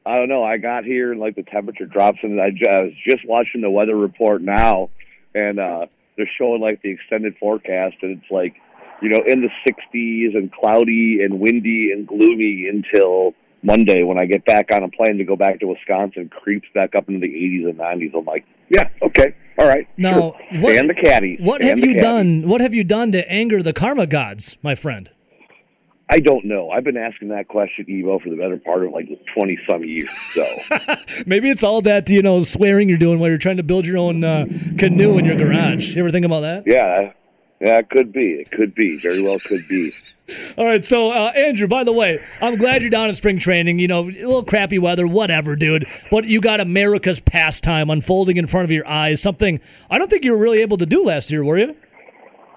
I don't know. I got here and like the temperature drops, and I, I was just watching the weather report now, and uh, they're showing like the extended forecast, and it's like, you know, in the 60s and cloudy and windy and gloomy until Monday when I get back on a plane to go back to Wisconsin. Creeps back up into the 80s and 90s. I'm like, yeah, okay, all right. Now, sure. what- and the caddies. What have you caddies. done? What have you done to anger the karma gods, my friend? I don't know. I've been asking that question, Evo, for the better part of like 20 some years. So. Maybe it's all that you know swearing you're doing while you're trying to build your own uh, canoe in your garage. You ever think about that? Yeah, yeah, it could be. It could be. Very well, could be. All right, so uh, Andrew, by the way, I'm glad you're down in spring training. You know, a little crappy weather, whatever, dude. But you got America's pastime unfolding in front of your eyes. Something I don't think you were really able to do last year, were you?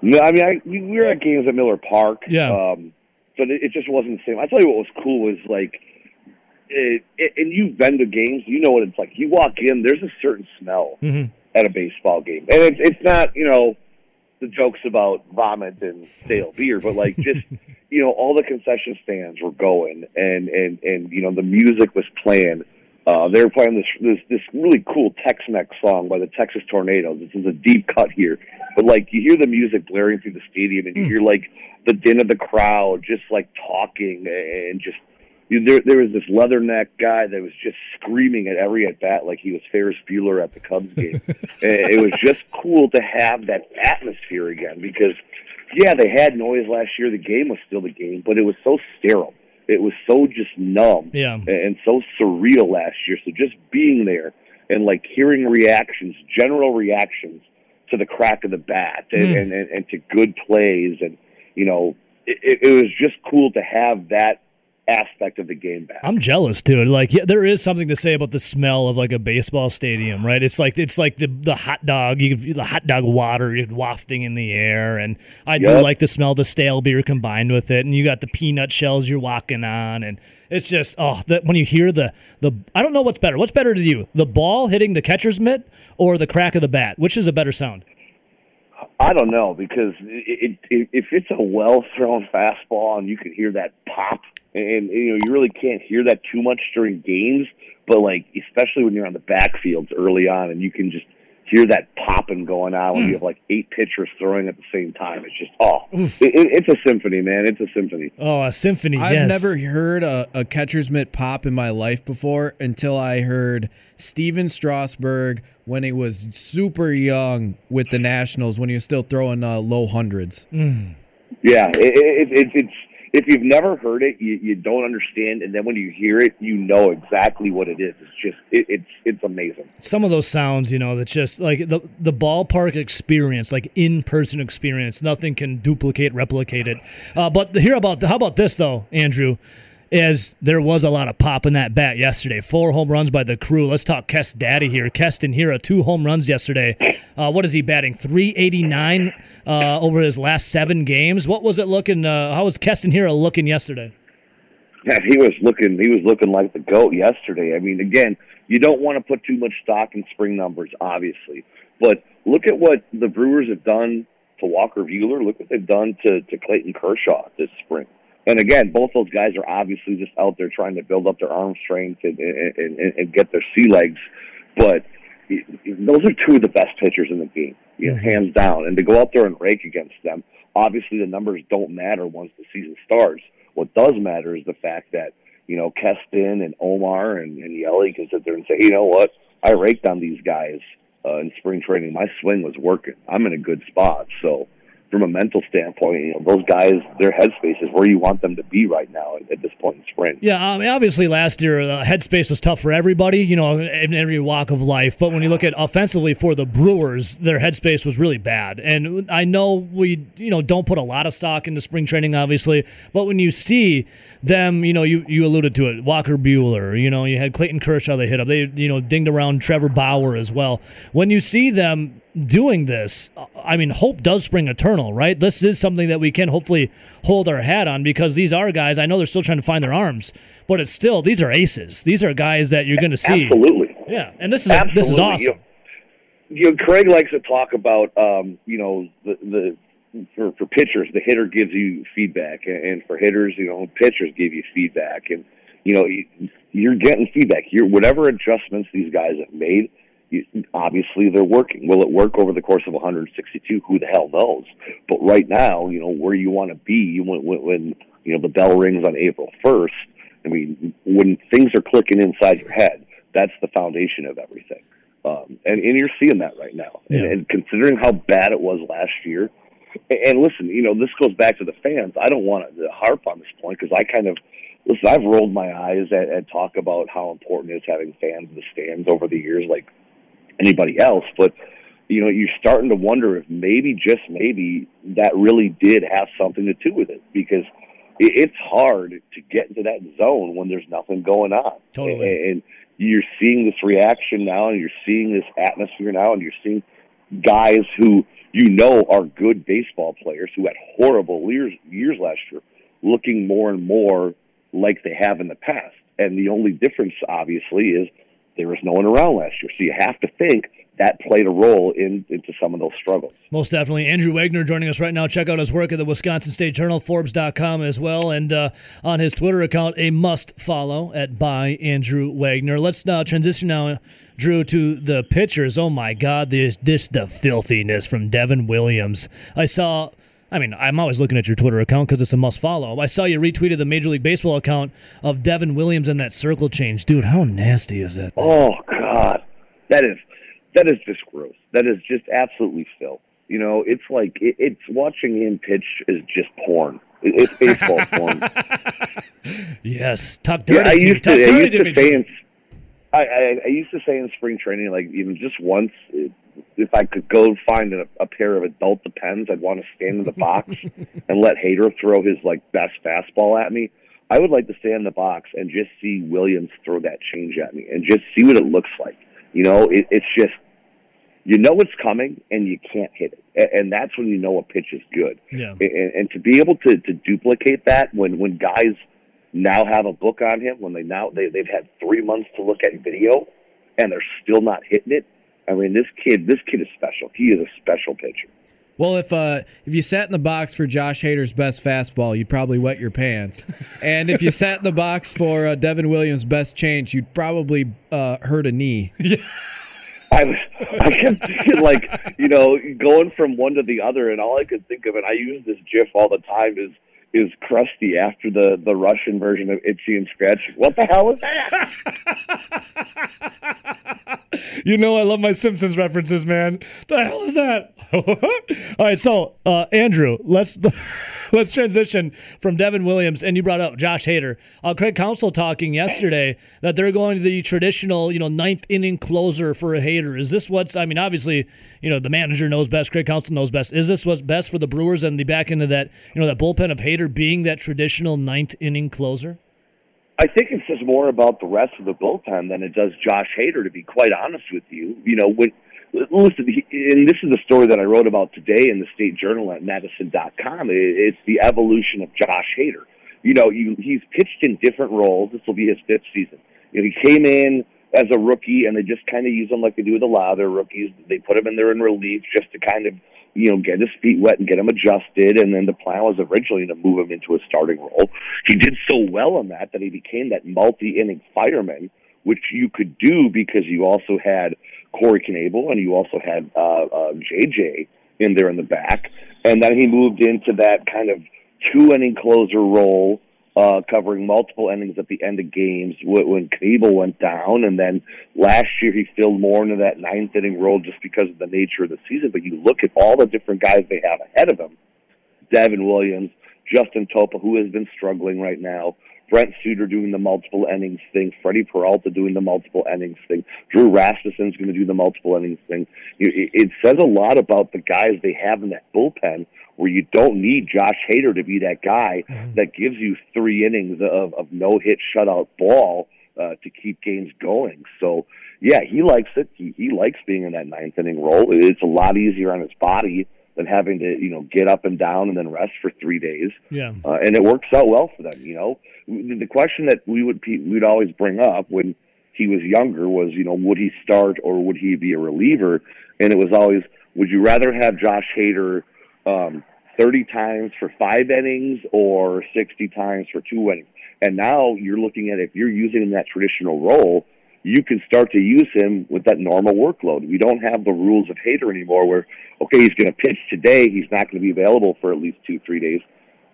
No, I mean, I, we we were at games at Miller Park. Yeah. Um, but it, it just wasn't the same. I tell you what was cool was like, it, it, and you've been to games, you know what it's like. You walk in, there's a certain smell Mhm. at a baseball game, and it's it's not you know the jokes about vomit and stale beer, but like just you know all the concession stands were going, and and and you know the music was playing. Uh, they were playing this, this this really cool Tex-Mex song by the Texas Tornados. This is a deep cut here, but like you hear the music blaring through the stadium, and you hear like the din of the crowd, just like talking and just. You, there, there was this leatherneck guy that was just screaming at every at bat like he was Ferris Bueller at the Cubs game. It was just cool to have that atmosphere again because, yeah, they had noise last year. The game was still the game, but it was so sterile. It was so just numb Yeah. and so surreal last year. So just being there and like hearing reactions, general reactions to the crack of the bat and, Mm. and, and, and to good plays and, you know, it, it was just cool to have that aspect of the game back. I'm jealous, dude. Like, yeah, there is something to say about the smell of like a baseball stadium, right? It's like it's like the the hot dog, you the hot dog water wafting in the air, and I do like the smell of the stale beer combined with it, and you got the peanut shells you're walking on, and it's just oh, that when you hear the the I don't know what's better. What's better to you, the ball hitting the catcher's mitt or the crack of the bat? Which is a better sound? I don't know because it, it, if it's a well thrown fastball and you can hear that pop, and you know you really can't hear that too much during games, but like especially when you're on the backfields early on and you can just hear that popping going on when you have like eight pitchers throwing at the same time. It's just oh, it, it, it's a symphony, man. It's a symphony. Oh, a symphony. I've yes. never heard a, a catcher's mitt pop in my life before until I heard Stephen Strasburg when he was super young with the Nationals when he was still throwing uh, low hundreds. Yeah, it, it, it, it's if you've never heard it, you, you don't understand, and then when you hear it, you know exactly what it is. It's just it, it's it's amazing. some of those sounds, you know, that's just like the the ballpark experience, like in person experience. Nothing can duplicate, replicate it. Uh, but hear about how about this though, Andrew? Is there was a lot of pop in that bat yesterday. Four home runs by the crew. Let's talk Kest Daddy here. Keston Hiura, two home runs yesterday. Uh, what is he batting? 389 uh, over his last seven games. What was it looking? Uh, how was Keston Hiura looking yesterday? Man, he was looking he was looking like the goat yesterday. I mean, again, you don't want to put too much stock in spring numbers, obviously, but look at what the Brewers have done to Walker Buehler. Look what they've done to to Clayton Kershaw this spring. And again, both those guys are obviously just out there trying to build up their arm strength and and, and, and get their sea legs, but those are two of the best pitchers in the game, you know, hands down. And to go out there and rake against them, obviously the numbers don't matter once the season starts. What does matter is the fact that you know Keston and Omar and, and Yeli can sit there and say, you know what, I raked on these guys uh, in spring training. My swing was working. I'm in a good spot. So from a mental standpoint, you know those guys, their headspace is where you want them to be right now at, this point in spring. Yeah, I mean, obviously last year uh, headspace was tough for everybody, you know, in every walk of life. But when you look at offensively for the Brewers, their headspace was really bad. And I know we, you know, don't put a lot of stock into spring training, obviously. But when you see them, you know, you, you alluded to it, Walker Buehler, you know, you had Clayton Kershaw they hit up. They, you know, dinged around Trevor Bauer as well. When you see them doing this, I mean, hope does spring eternal, right? This is something that we can hopefully hold our hat on because these are guys. I know they're still trying to find their arms, but it's still these are aces. These are guys that you're going to see. Absolutely. Yeah, and this is a, this is Absolutely. awesome. You know, you know, Craig likes to talk about, um, you know, the, the for, for pitchers, the hitter gives you feedback, and for hitters, you know, pitchers give you feedback, and you know, you, you're getting feedback. You're whatever adjustments these guys have made. You, obviously, they're working. Will it work over the course of 162? Who the hell knows? But right now, you know, where you want to be when, when, when you know the bell rings on April 1st. I mean, when things are clicking inside your head, that's the foundation of everything. Um, and, and you're seeing that right now. And, Yeah. and considering how bad it was last year, and, and listen, you know, this goes back to the fans. I don't want to harp on this point because I kind of listen. I've rolled my eyes at, at talk about how important it is having fans in the stands over the years, like anybody else. But you know, you're starting to wonder if maybe, just maybe, that really did have something to do with it because it, it's hard to get into that zone when there's nothing going on. Totally. And, and you're seeing this reaction now, and you're seeing this atmosphere now, and you're seeing guys who you know are good baseball players who had horrible years, years last year looking more and more like they have in the past. And the only difference, obviously, is there was no one around last year. So you have to think that played a role in into some of those struggles. Most definitely. Andrew Wagner joining us right now. Check out his work at the Wisconsin State Journal, Forbes.com as well, and uh, on his Twitter account, a must follow at by Andrew Wagner. Let's now transition now, Drew, to the pitchers. Oh my God, this this the filthiness from Devin Williams. I saw. I mean, I'm always looking at your Twitter account because it's a must follow. I saw you retweeted the Major League Baseball account of Devin Williams and that circle change. Dude, how nasty is that? thing? Oh God, that is that is just gross. That is just absolutely filth. You know, it's like it, it's watching him pitch is just porn. It, it's baseball porn. Yes, talk Yeah, I used to. I used to to me, say Drew. in, I, I, I used to say in spring training, like even just once, if I could go find a, a pair of adult depends, I'd want to stand in the box and let Hader throw his like best fastball at me. I would like to stand in the box and just see Williams throw that change at me and just see what it looks like. You know, it, it's just you know it's coming and you can't hit it, and, and that's when you know a pitch is good. Yeah. And, and to be able to to duplicate that when when guys now have a book on him, when they now they they've had three months to look at video, and they're still not hitting it. I mean, this kid, this kid is special. He is a special pitcher. Well, if uh, if you sat in the box for Josh Hader's best fastball, you'd probably wet your pants. and if you sat in the box for uh, Devin Williams' best change, you'd probably uh, hurt a knee. I was, I kept thinking like, you know, going from one to the other, and all I could think of, and I use this GIF all the time, is is Krusty after the the Russian version of Itchy and Scratchy. What the hell is that? you know I love my Simpsons references, man. The hell is that? All right, so uh, Andrew, let's let's transition from Devin Williams, and you brought up Josh Hader. Uh, Craig Counsell talking yesterday that they're going to the traditional, you know, ninth inning closer for a Hader. Is this what's? I mean, obviously, you know, the manager knows best. Craig Counsell knows best. Is this what's best for the Brewers and the back end of that, you know, that bullpen of Hader being that traditional ninth inning closer? I think it's just more about the rest of the bullpen than it does Josh Hader. To be quite honest with you, you know, when listen, and this is the story that I wrote about today in the State Journal at Madison.com. It's the evolution of Josh Hader. You know, he's pitched in different roles. This will be his fifth season. You know, he came in as a rookie, and they just kind of use him like they do with a lot of their rookies. They put him in there in relief just to kind of you know, get his feet wet and get him adjusted. And then the plan was originally to move him into a starting role. He did so well on that that he became that multi-inning fireman, which you could do because you also had Corey Knebel and you also had uh, uh, JJ in there in the back. And then he moved into that kind of two-inning closer role uh, covering multiple innings at the end of games when Knebel went down, and then last year he filled more into that ninth inning role just because of the nature of the season. But you look at all the different guys they have ahead of him: Devin Williams, Justin Topa, who has been struggling right now. Brent Suter doing the multiple innings thing, Freddie Peralta doing the multiple innings thing, Drew Rasmussen's going to do the multiple innings thing. It says a lot about the guys they have in that bullpen where you don't need Josh Hader to be that guy mm-hmm. that gives you three innings of, of no hit shutout ball uh, to keep games going. So yeah, he likes it. He, he likes being in that ninth inning role. It's a lot easier on his body than having to you know get up and down and then rest for three days. Yeah, uh, and it works out well for them. You know, the question that we would we'd always bring up when he was younger was you know would he start or would he be a reliever? And it was always would you rather have Josh Hader um, 30 times for five innings or 60 times for two innings. And now you're looking at if you're using that traditional role, you can start to use him with that normal workload. We don't have the rules of Hader anymore where, okay, he's going to pitch today, he's not going to be available for at least two, three days.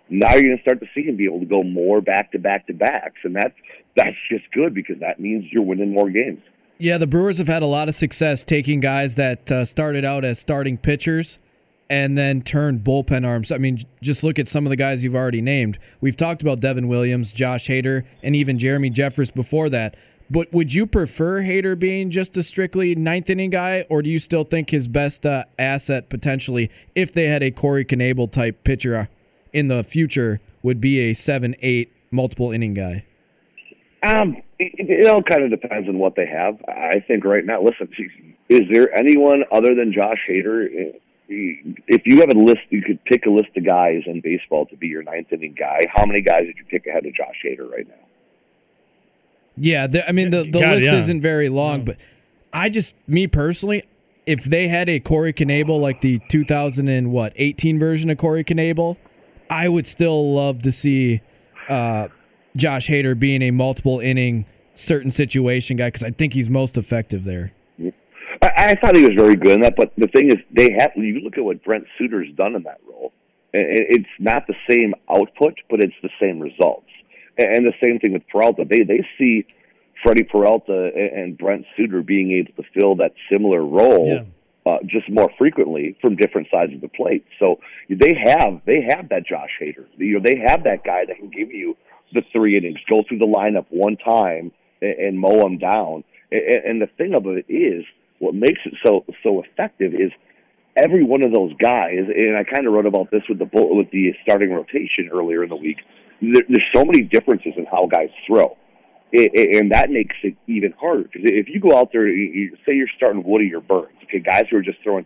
Now you're going to start to see him be able to go more back to back to backs. And that's, that's just good because that means you're winning more games. Yeah, the Brewers have had a lot of success taking guys that uh, started out as starting pitchers and then turn bullpen arms. I mean, just look at some of the guys you've already named. We've talked about Devin Williams, Josh Hader, and even Jeremy Jeffress before that. But would you prefer Hader being just a strictly ninth inning guy, or do you still think his best uh, asset potentially, if they had a Corey Knebel type pitcher uh, in the future, would be a seven, eight, multiple inning guy? Um, it, it all kind of depends on what they have. I think right now, listen, is there anyone other than Josh Hader if you have a list, you could pick a list of guys in baseball to be your ninth inning guy. How many guys did you pick ahead of Josh Hader right now? Yeah, the, I mean the, the God, list yeah. isn't very long, no. but I just me personally, if they had a Corey Knebel like the 2000 and what 18 version of Corey Knebel, I would still love to see uh, Josh Hader being a multiple inning certain situation guy because I think he's most effective there. I, I thought he was very good in that, but the thing is, they have. You look at what Brent Suter's done in that role. It's not the same output, but it's the same results. And the same thing with Peralta. They they see Freddie Peralta and Brent Suter being able to fill that similar role. Yeah. Uh, just more frequently from different sides of the plate. So they have they have that Josh Hader. You know they have that guy that can give you the three innings, go through the lineup one time and, and mow them down And, and the thing of it is, what makes it so so effective is every one of those guys. And I kind of wrote about this with the bull- with the starting rotation earlier in the week. There, there's so many differences in how guys throw. It, it, and that makes it even harder because if you go out there, you, you, say you're starting Woody or Burnes, okay, guys who are just throwing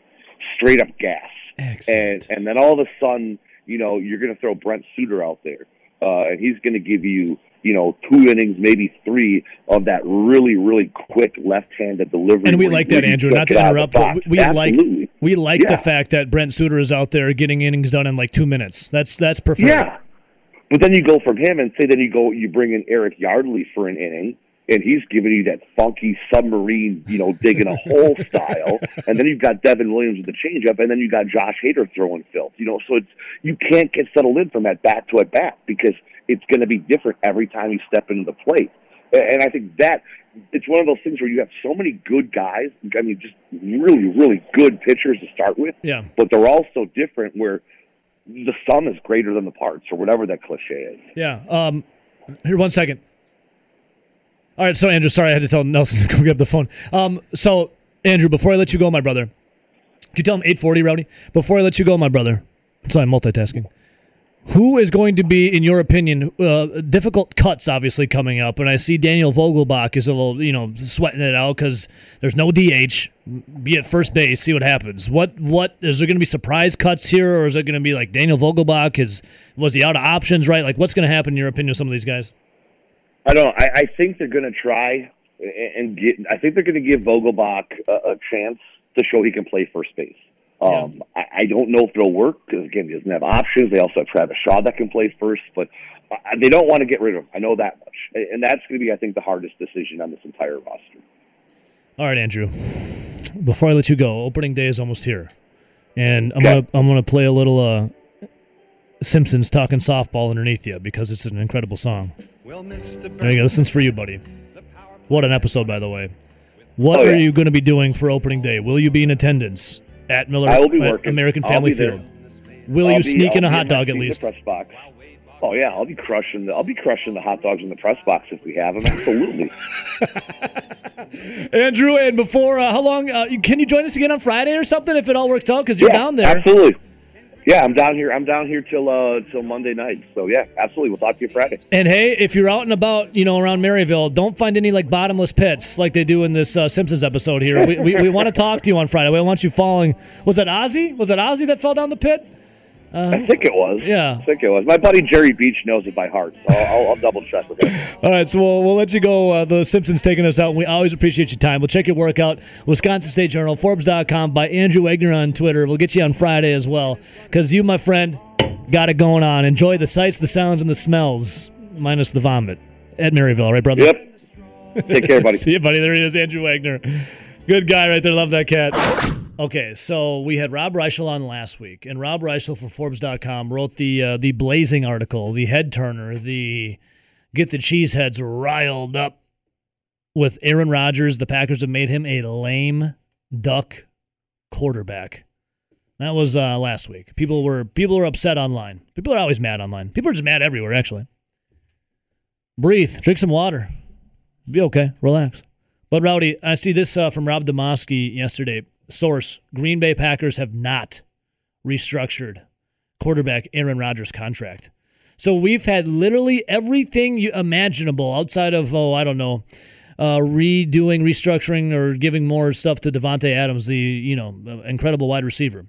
straight up gas, Excellent. and and then all of a sudden, you know, you're going to throw Brent Suter out there, uh, and he's going to give you, you know, two innings, maybe three of that really, really quick left-handed delivery. And we like that, Andrew. Not to it out of interrupt, but we, we like we like Yeah. the fact that Brent Suter is out there getting innings done in like two minutes. That's that's perfect. Yeah. But then you go from him and say then you go you bring in Eric Yardley for an inning and he's giving you that funky submarine, you know, digging a hole style. And then you've got Devin Williams with the changeup and then you've got Josh Hader throwing filth. You know, so it's you can't get settled in from that bat to at bat because it's gonna be different every time you step into the plate. And I think that it's one of those things where you have so many good guys, I mean just really, really good pitchers to start with Yeah. but they're all so different where the sum is greater than the parts or whatever that cliche is. Yeah. Um, here, one second. All right. So, Andrew, sorry, I had to tell Nelson to go get the phone. Um, so, Andrew, before I let you go, my brother, can you tell him 840, Rowdy? Before I let you go, my brother, sorry, I'm multitasking. Who is going to be, in your opinion, uh, difficult cuts obviously coming up? And I see Daniel Vogelbach is a little, you know, sweating it out because there's no DH. Be at first base, see what happens. What, what is there going to be surprise cuts here, or is it going to be like Daniel Vogelbach? Is was he out of options? Right? Like, what's going to happen in your opinion with some of these guys? I don't. know. I, I think they're going to try and- get. I think they're going to give Vogelbach a, a chance to show he can play first base. Um, I, I don't know if it'll work because again, he doesn't have options. They also have Travis Shaw that can play first, but uh, they don't want to get rid of him. I know that much, and that's going to be, I think, the hardest decision on this entire roster. All right, Andrew. Before I let you go, opening day is almost here, and I'm Okay. gonna I'm gonna play a little uh, Simpsons talking softball underneath you because it's an incredible song. There you go. This one's for you, buddy. What an episode, by the way. What Oh, are you going to be doing for opening day? Will you be in attendance at Miller I will be working. American Family. Field? Will I'll you be- sneak I'll in a hot dog at least? Press box. Oh yeah, I'll be crushing. The, I'll be crushing the hot dogs in the press box if we have them. Absolutely. Andrew, and before uh, how long uh, can you join us again on Friday or something if it all works out? Because you're yeah, down there. Absolutely. Yeah, I'm down here. I'm down here till uh till Monday night. So yeah, absolutely. We'll talk to you Friday. And hey, if you're out and about, you know, around Maryvale, don't find any like bottomless pits like they do in this uh, Simpsons episode here. We, we, we want to talk to you on Friday. We want you falling. Was that Ozzie? Was that Ozzie that fell down the pit? I think it was. yeah. I think it was. My buddy Jerry Beach knows it by heart. So I'll, I'll, I'll double check with him. All right, so we'll, we'll let you go. Uh, the Simpsons taking us out. We always appreciate your time. We'll check your workout. Wisconsin State Journal, Forbes.com, by Andrew Wagner on Twitter. We'll get you on Friday as well because you, my friend, got it going on. Enjoy the sights, the sounds, and the smells, minus the vomit at Maryvale, right, brother? Yep. Take care, buddy. See you, buddy. There he is, Andrew Wagner. Good guy right there. Love that cat. Okay, so we had Rob Reischel on last week, and Rob Reischel for Forbes.com wrote the uh, the blazing article, the head turner, the get the cheeseheads riled up with Aaron Rodgers. The Packers have made him a lame duck quarterback. That was uh, last week. People were people were upset online. People are always mad online. People are just mad everywhere. Actually, breathe, drink some water, be okay, relax. But Rowdy, I see this uh, from Rob Demovsky yesterday. Source: Green Bay Packers have not restructured quarterback Aaron Rodgers' contract. So we've had literally everything imaginable outside of oh I don't know, uh, redoing, restructuring, or giving more stuff to Davante Adams, the you know incredible wide receiver.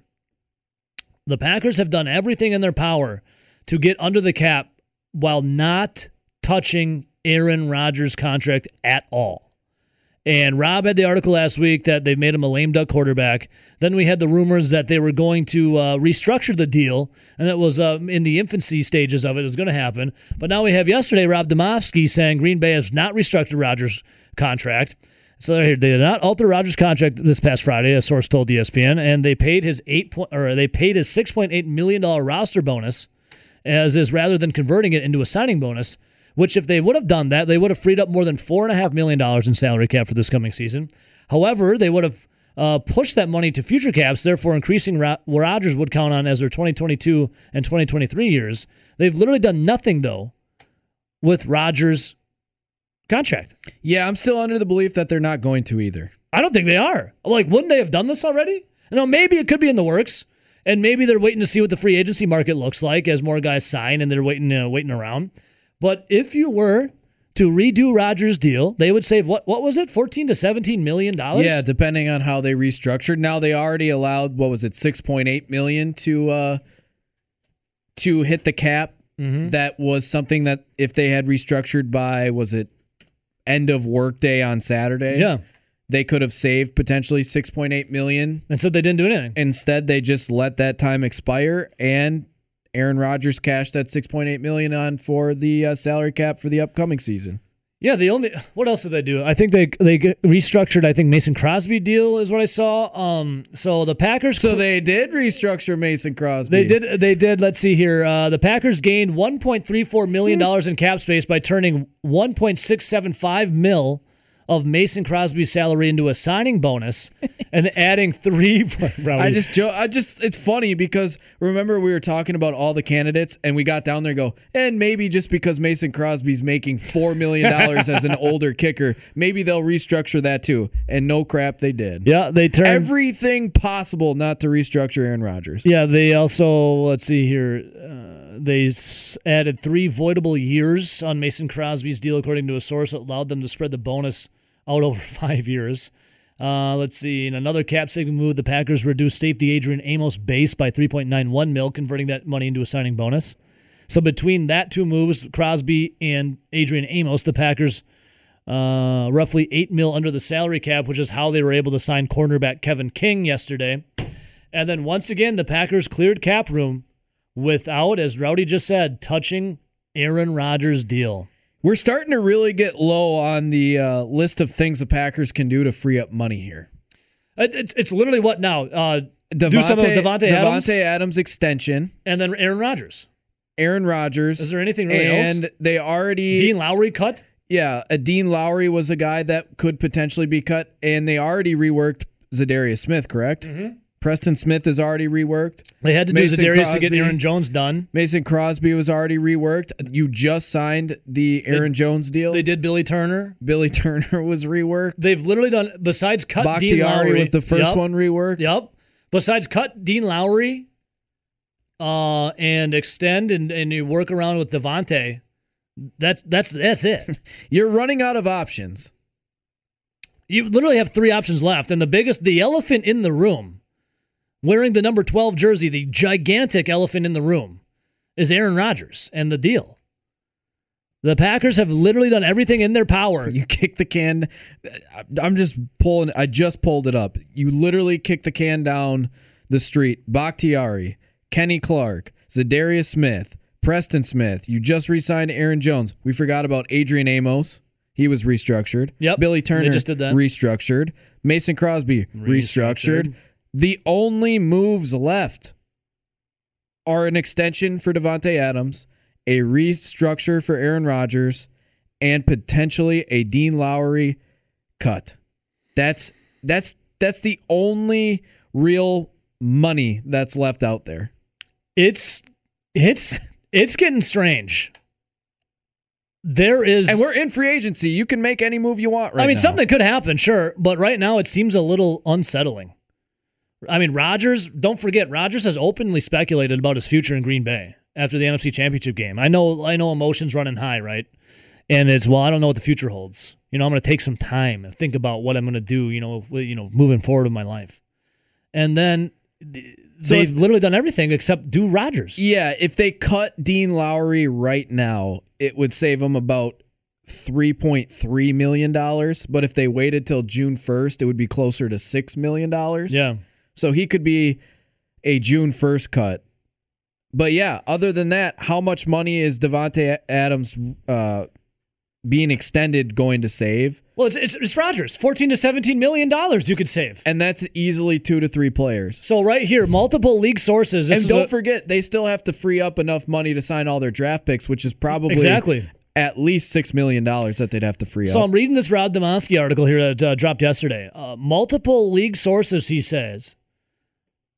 The Packers have done everything in their power to get under the cap while not touching Aaron Rodgers' contract at all. And Rob had the article last week that they've made him a lame duck quarterback. Then we had the rumors that they were going to uh, restructure the deal, and that was uh, in the infancy stages of it. It was going to happen. But now we have yesterday Rob Demovsky saying Green Bay has not restructured Rodgers' contract. So they did not alter Rodgers' contract this past Friday, a source told ESPN, and they paid his eight point or they paid his six point eight million dollar roster bonus, as is rather than converting it into a signing bonus. Which, if they would have done that, they would have freed up more than four and a half million dollars in salary cap for this coming season. However, they would have uh, pushed that money to future caps, therefore increasing what Rodgers would count on as their 2022 and 2023 years. They've literally done nothing though with Rodgers' contract. Yeah, I'm still under the belief that they're not going to either. I don't think they are. Like, wouldn't they have done this already? You know, maybe it could be in the works, and maybe they're waiting to see what the free agency market looks like as more guys sign, and they're waiting, uh, waiting around. But if you were to redo Rodgers' deal, they would save what? What was it? Fourteen to seventeen million dollars. Yeah, depending on how they restructured. Now they already allowed what was it, six point eight million to uh to hit the cap. Mm-hmm. That was something that if they had restructured by was it end of workday on Saturday? yeah. they could have saved potentially six point eight million. And so they didn't do anything. Instead, they just let that time expire, and Aaron Rodgers cashed that six point eight million on for the uh, salary cap for the upcoming season. Yeah, the only what else did they do? I think they they restructured. I think Mason Crosby deal is what I saw. Um, so the Packers. So they did restructure Mason Crosby. They did. They did. Let's see here. Uh, the Packers gained 1.34 million dollars in cap space by turning 1.675 mil of Mason Crosby's salary into a signing bonus and adding three. I just jo- I just it's funny because remember we were talking about all the candidates and we got down there and go and maybe just because Mason Crosby's making four million dollars as an older kicker, maybe they'll restructure that too. And no crap, they did. yeah they turned Everything possible not to restructure Aaron Rodgers. Yeah, they also let's see here. Uh, they s- added three voidable years on Mason Crosby's deal, according to a source that allowed them to spread the bonus out over five years. Uh, let's see. In another cap saving move, the Packers reduced safety Adrian Amos' base by 3.91 mil, converting that money into a signing bonus. So between that two moves, Crosby and Adrian Amos, the Packers uh, roughly eight mil under the salary cap, which is how they were able to sign cornerback Kevin King yesterday. And then once again, the Packers cleared cap room without, as Rowdy just said, touching Aaron Rodgers' deal. We're starting to really get low on the uh, list of things the Packers can do to free up money here. It, it's, it's literally what now? Uh, Davante, do some of Davante Adams Davante Adams extension, and then Aaron Rodgers. Aaron Rodgers. Is there anything really and else? they already Dean Lowry cut. Yeah, a Dean Lowry was a guy that could potentially be cut, and they already reworked Za'Darius Smith, correct? Mm-hmm. Preston Smith is already reworked. They had to Mason do Za'Darius to get Aaron Jones done. Mason Crosby was already reworked. You just signed the Aaron Jones deal. They did Billy Turner. Billy Turner was reworked. They've literally done besides cut Dean Bakhtiari Lowry was the first Yup. one reworked. Yep. Besides cut Dean Lowry, uh, and extend and, and you work around with Davante. That's that's that's it. You're running out of options. you literally have three options left, and the biggest, the elephant in the room, wearing the number twelve jersey, the gigantic elephant in the room, is Aaron Rodgers and the deal. The Packers have literally done everything in their power. You kick the can. I'm just pulling. I just pulled it up. You literally kick the can down the street. Bakhtiari, Kenny Clark, Za'Darius Smith, Preston Smith. You just re-signed Aaron Jones. We forgot about Adrian Amos. He was restructured. Yep, Billy they Turner just did that. restructured. Mason Crosby restructured. Restructured. The only moves left are an extension for Davante Adams, a restructure for Aaron Rodgers, and potentially a Dean Lowry cut. That's that's that's the only real money that's left out there. It's it's it's getting strange. There is And we're in free agency. You can make any move you want right now. I mean, now. something could happen, sure, but right now it seems a little unsettling. I mean, Rodgers, don't forget, Rodgers has openly speculated about his future in Green Bay after the NFC Championship game. I know I know emotions running high, right? And it's well, I don't know what the future holds. You know, I'm going to take some time and think about what I'm going to do, you know, you know, moving forward in my life. And then So they've if- literally done everything except do Rodgers. Yeah, if they cut Dean Lowry right now, it would save them about three point three million dollars. But if they waited till June first, it would be closer to six million dollars. Yeah. So he could be a June first cut. But yeah, other than that, how much money is Davante Adams uh, being extended going to save? Well, it's it's, it's Rodgers, 14 to 17 million dollars you could save. And that's easily two to three players. So right here, multiple league sources. And don't a- forget, they still have to free up enough money to sign all their draft picks, which is probably Exactly. at least six million dollars that they'd have to free up. So. I'm reading this Rob Demovsky article here that uh, dropped yesterday. Uh, multiple league sources, he says,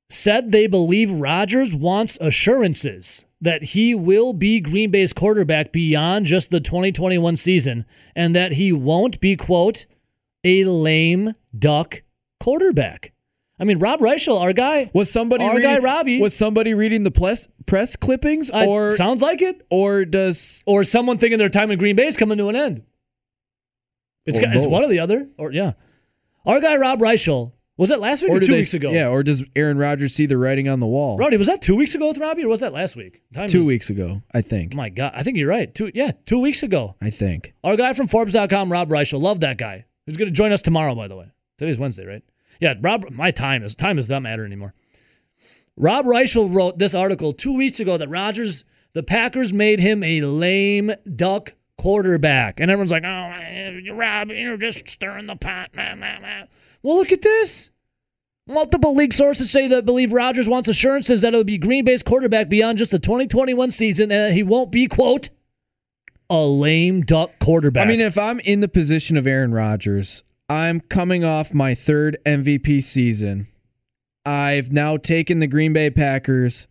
said they believe Rodgers wants assurances that he will be Green Bay's quarterback beyond just the 2021 season and that he won't be, quote, a lame duck quarterback. I mean, Rob Reischel, our guy, Was somebody Our reading, guy, Robbie. Was somebody reading the press press clippings, or sounds like it, or does or someone thinking their time in Green Bay is coming to an end. It's, got- it's one or the other, or yeah. Our guy Rob Reischel was that last week or, or two they, weeks ago? Yeah, or does Aaron Rodgers see the writing on the wall? Rowdy, was that two weeks ago with Robbie, or was that last week? Time Two is- weeks ago, I think. Oh my God, I think you're right. Two, yeah, two weeks ago. I think. Our guy from Forbes.com, Rob Reischel, love that guy. He's going to join us tomorrow, by the way. Today's Wednesday, right? Yeah, Rob. My time is time does not matter anymore. Rob Reischel wrote this article two weeks ago that Rodgers, the Packers made him a lame duck quarterback, and everyone's like, "Oh, Rob, you're just stirring the pot." Nah, nah, nah. Well, look at this. Multiple league sources say that believe Rodgers wants assurances that it'll be Green Bay's quarterback beyond just the 2021 season, and that he won't be quote a lame duck quarterback. I mean, if I'm in the position of Aaron Rodgers, I'm coming off my third MVP season. I've now taken the Green Bay Packers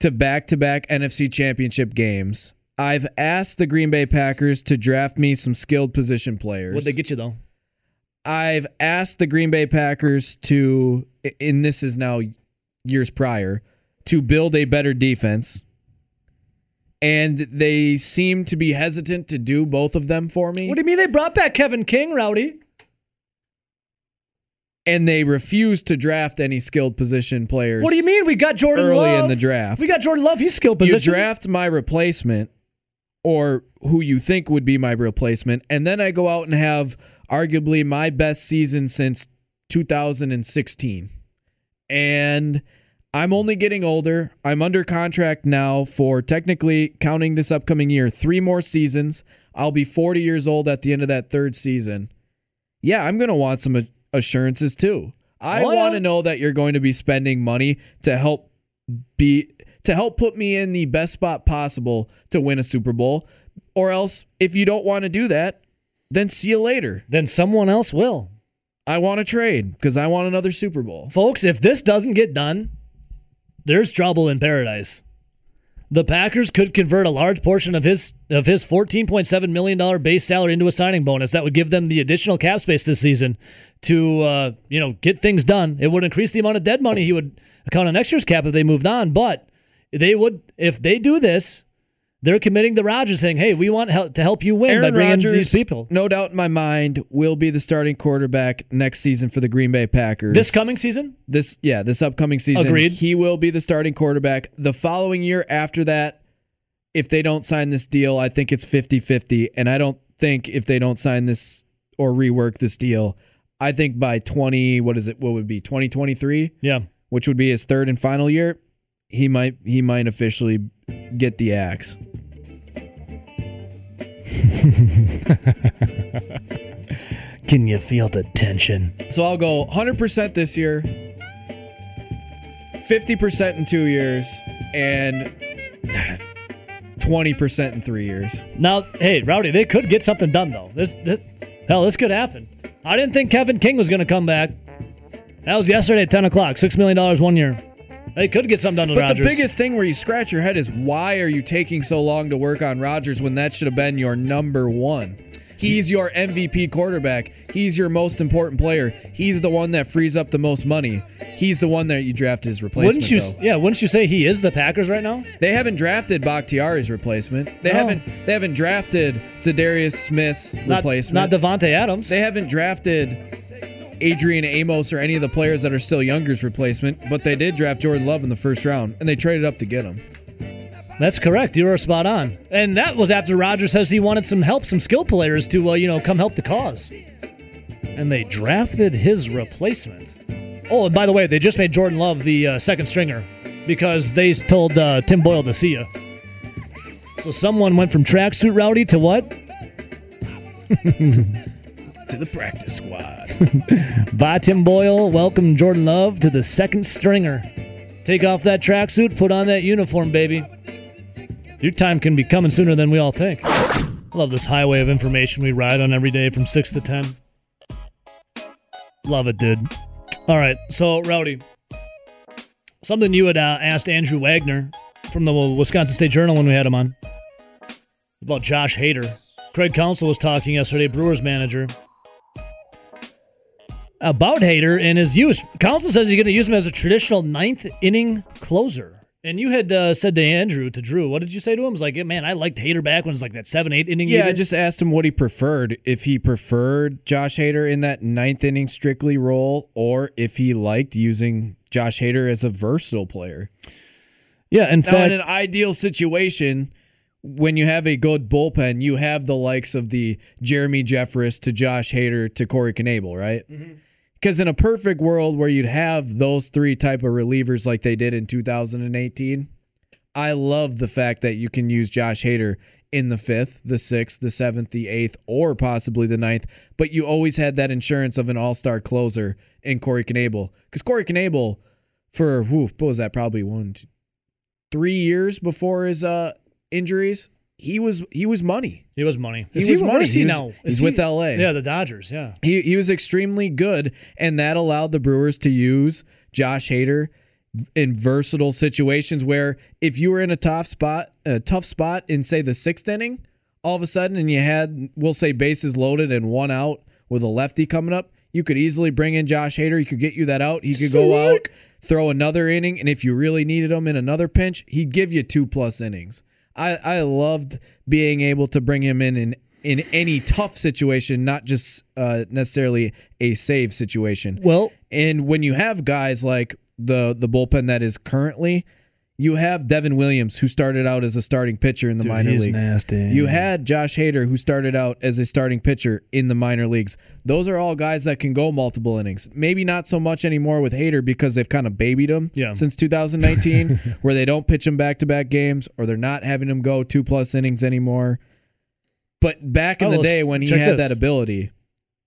to back to back NFC championship games. I've asked the Green Bay Packers to draft me some skilled position players. What'd they get you though? I've asked the Green Bay Packers to, and this is now years prior, to build a better defense. And they seem to be hesitant to do both of them for me. What do you mean they brought back Kevin King, Rowdy? and they refuse to draft any skilled position players. What do you mean we got Jordan Early Love in the draft. We got Jordan Love. He's skilled position. You draft my replacement or who you think would be my replacement, and then I go out and have arguably my best season since 2016. And I'm only getting older. I'm under contract now for technically counting this upcoming year, three more seasons. I'll be 40 years old at the end of that third season. Yeah, I'm going to want some assurances too. I want to know that you're going to be spending money to help be to help put me in the best spot possible to win a Super Bowl. Or else if you don't want to do that, then see you later. then someone else will. I want to trade because I want another Super Bowl. Folks, if this doesn't get done, there's trouble in paradise. The Packers could convert a large portion of his of his $14.7 million base salary into a signing bonus. That would give them the additional cap space this season to uh, you know get things done. It would increase the amount of dead money he would account on next year's cap if they moved on. But they would if they do this, they're committing to Rodgers saying, "Hey, we want help to help you win by Aaron bringing Rodgers, these people." no doubt in my mind, will be the starting quarterback next season for the Green Bay Packers. This coming season, this yeah, this upcoming season. Agreed. He will be the starting quarterback. The following year after that, if they don't sign this deal, I think it's 50-50 and I don't think if they don't sign this or rework this deal, I think by 20 what is it? What would it be 2023, yeah. which would be his third and final year, he might he might officially get the axe. Can you feel the tension? So I'll go 100% this year, 50% in 2 years and 20% in 3 years. Now, hey, Rowdy, they could get something done though. This, this hell, this could happen. I didn't think Kevin King was going to come back. That was yesterday at ten o'clock. Six million dollars one year. They could get something done with But Rodgers. the biggest thing where you scratch your head is why are you taking so long to work on Rodgers when that should have been your number one? He's your MVP quarterback. He's your most important player. He's the one that frees up the most money. He's the one that you draft his replacement. wouldn't you? though. Yeah, wouldn't you say he is the Packers right now? They haven't drafted Bakhtiari's replacement. They No. haven't. They haven't drafted Za'Darius Smith's Not, replacement. not Davante Adams. They haven't drafted Adrian Amos or any of the players that are still younger's replacement, but they did draft Jordan Love in the first round, and they traded up to get him. That's correct. You were spot on. And that was after Rodgers says he wanted some help, some skill players to, uh, you know, come help the cause. And they drafted his replacement. Oh, and by the way, they just made Jordan Love the uh, second stringer because they told uh, Tim Boyle to see you. So someone went from tracksuit rowdy to what? To the practice squad. Bye, Tim Boyle. Welcome Jordan Love to the second stringer. Take off that tracksuit, put on that uniform, baby. Your time can be coming sooner than we all think. Love this highway of information we ride on every day from 6 to 10. Love it, dude. All right, so, Rowdy, something you had uh, asked Andrew Wagner from the Wisconsin State Journal when we had him on about Josh Hader. Craig Counsell was talking yesterday, Brewers manager, about Hader and his use. Counsell says he's going to use him as a traditional ninth inning closer. And you had uh, said to Andrew, to Drew, what did you say to him? It was like, man, I liked Hader back when it's like that seven, eight inning. Yeah, I just asked him what he preferred. If he preferred Josh Hader in that ninth inning strictly role, or if he liked using Josh Hader as a versatile player. yeah. In Now, fact, in an ideal situation, when you have a good bullpen, you have the likes of the Jeremy Jeffress to Josh Hader to Corey Knebel, right? Because in a perfect world where you'd have those three type of relievers like they did in 2018, I love the fact that you can use Josh Hader in the fifth, the sixth, the seventh, the eighth, or possibly the ninth. But you always had that insurance of an all-star closer in Corey Knebel. Because Corey Knebel, for whew, what was that? Probably one, two, three years before his uh injuries, he was he was money. he was money. He Is was money. he He was- now? Is he's he- with LA. Yeah, the Dodgers. Yeah. He he was extremely good, and that allowed the Brewers to use Josh Hader in versatile situations where if you were in a tough spot, a tough spot in say the sixth inning, all of a sudden, and you had we'll say bases loaded and one out with a lefty coming up, you could easily bring in Josh Hader. He could get you that out. He could go out, throw another inning, and if you really needed him in another pinch, he'd give you two plus innings. I, I loved being able to bring him in in, in any tough situation, not just uh, necessarily a save situation. Well, And when you have guys like the the bullpen that is currently, you have Devin Williams who started out as a starting pitcher in the Dude, minor he's leagues. nasty. You had Josh Hader who started out as a starting pitcher in the minor leagues. Those are all guys that can go multiple innings. Maybe not so much anymore with Hader because they've kind of babied him Yeah. since 2019, where they don't pitch him back to back games or they're not having him go two plus innings anymore. But back in Oh, the day when he had this. that ability,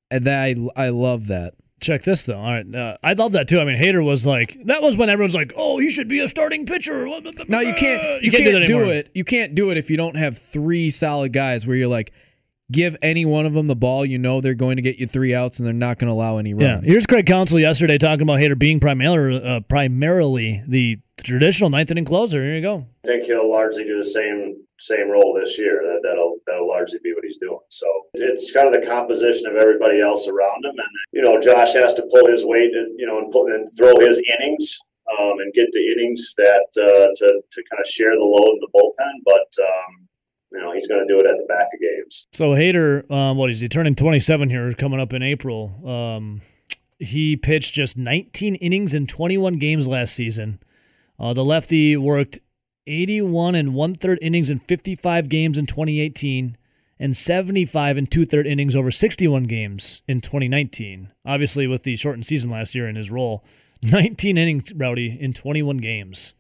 and that I I love that. Check this though. All right, uh, I love that too. I mean, Hader was like that was when everyone's like, "Oh, he should be a starting pitcher." Now you can't you, can't, can't, do, do, it. You can't do it if you don't have three solid guys where you're like, give any one of them the ball. You know they're going to get you three outs and they're not going to allow any Yeah, runs. here's Craig Counsell yesterday talking about Hader being primarily uh, primarily the traditional ninth inning closer. Here you go. I think he'll largely do the same same role this year. That, that'll that'll largely be what he's doing. So it's kind of the composition of everybody else around him, and you know Josh has to pull his weight, and you know, and, pull, and throw his innings. Um, and get the innings that uh, to to kind of share the load in the bullpen, but um, you know he's going to do it at the back of games. So Hader, um, what is he turning 27 here, coming up in April? Um, he pitched just 19 innings in 21 games last season. Uh, the lefty worked 81 and one third innings in 55 games in 2018, and 75 and two third innings over 61 games in 2019. Obviously, with the shortened season last year in his role, 19 innings, Rowdy, in 21 games.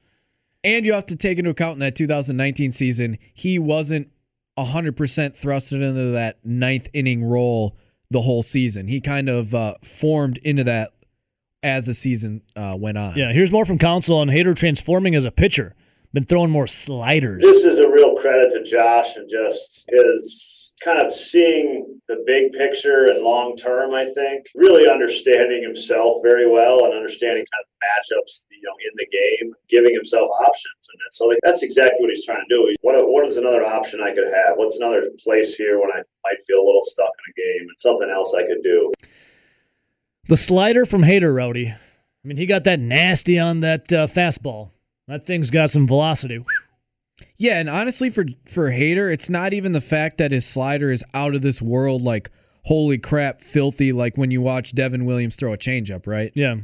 And you have to take into account in that 2019 season, he wasn't 100% thrusted into that ninth inning role the whole season. He kind of uh, formed into that as the season uh, went on. Yeah, here's more from Counsell on Hader transforming as a pitcher. Been throwing more sliders. This is a real credit to Josh and just his kind of seeing the big picture and long term. I think really understanding himself very well and understanding kind of the matchups, you know, in the game, giving himself options, and so that's exactly what he's trying to do. He's, what what is another option I could have? What's another place here when I might feel a little stuck in a game and something else I could do? The slider from Hader Rowdy. I mean, he got that nasty on that uh, fastball. That thing's got some velocity. Yeah, and honestly, for for Hader, it's not even the fact that his slider is out of this world, like holy crap, filthy. Like when you watch Devin Williams throw a changeup, right? Yeah.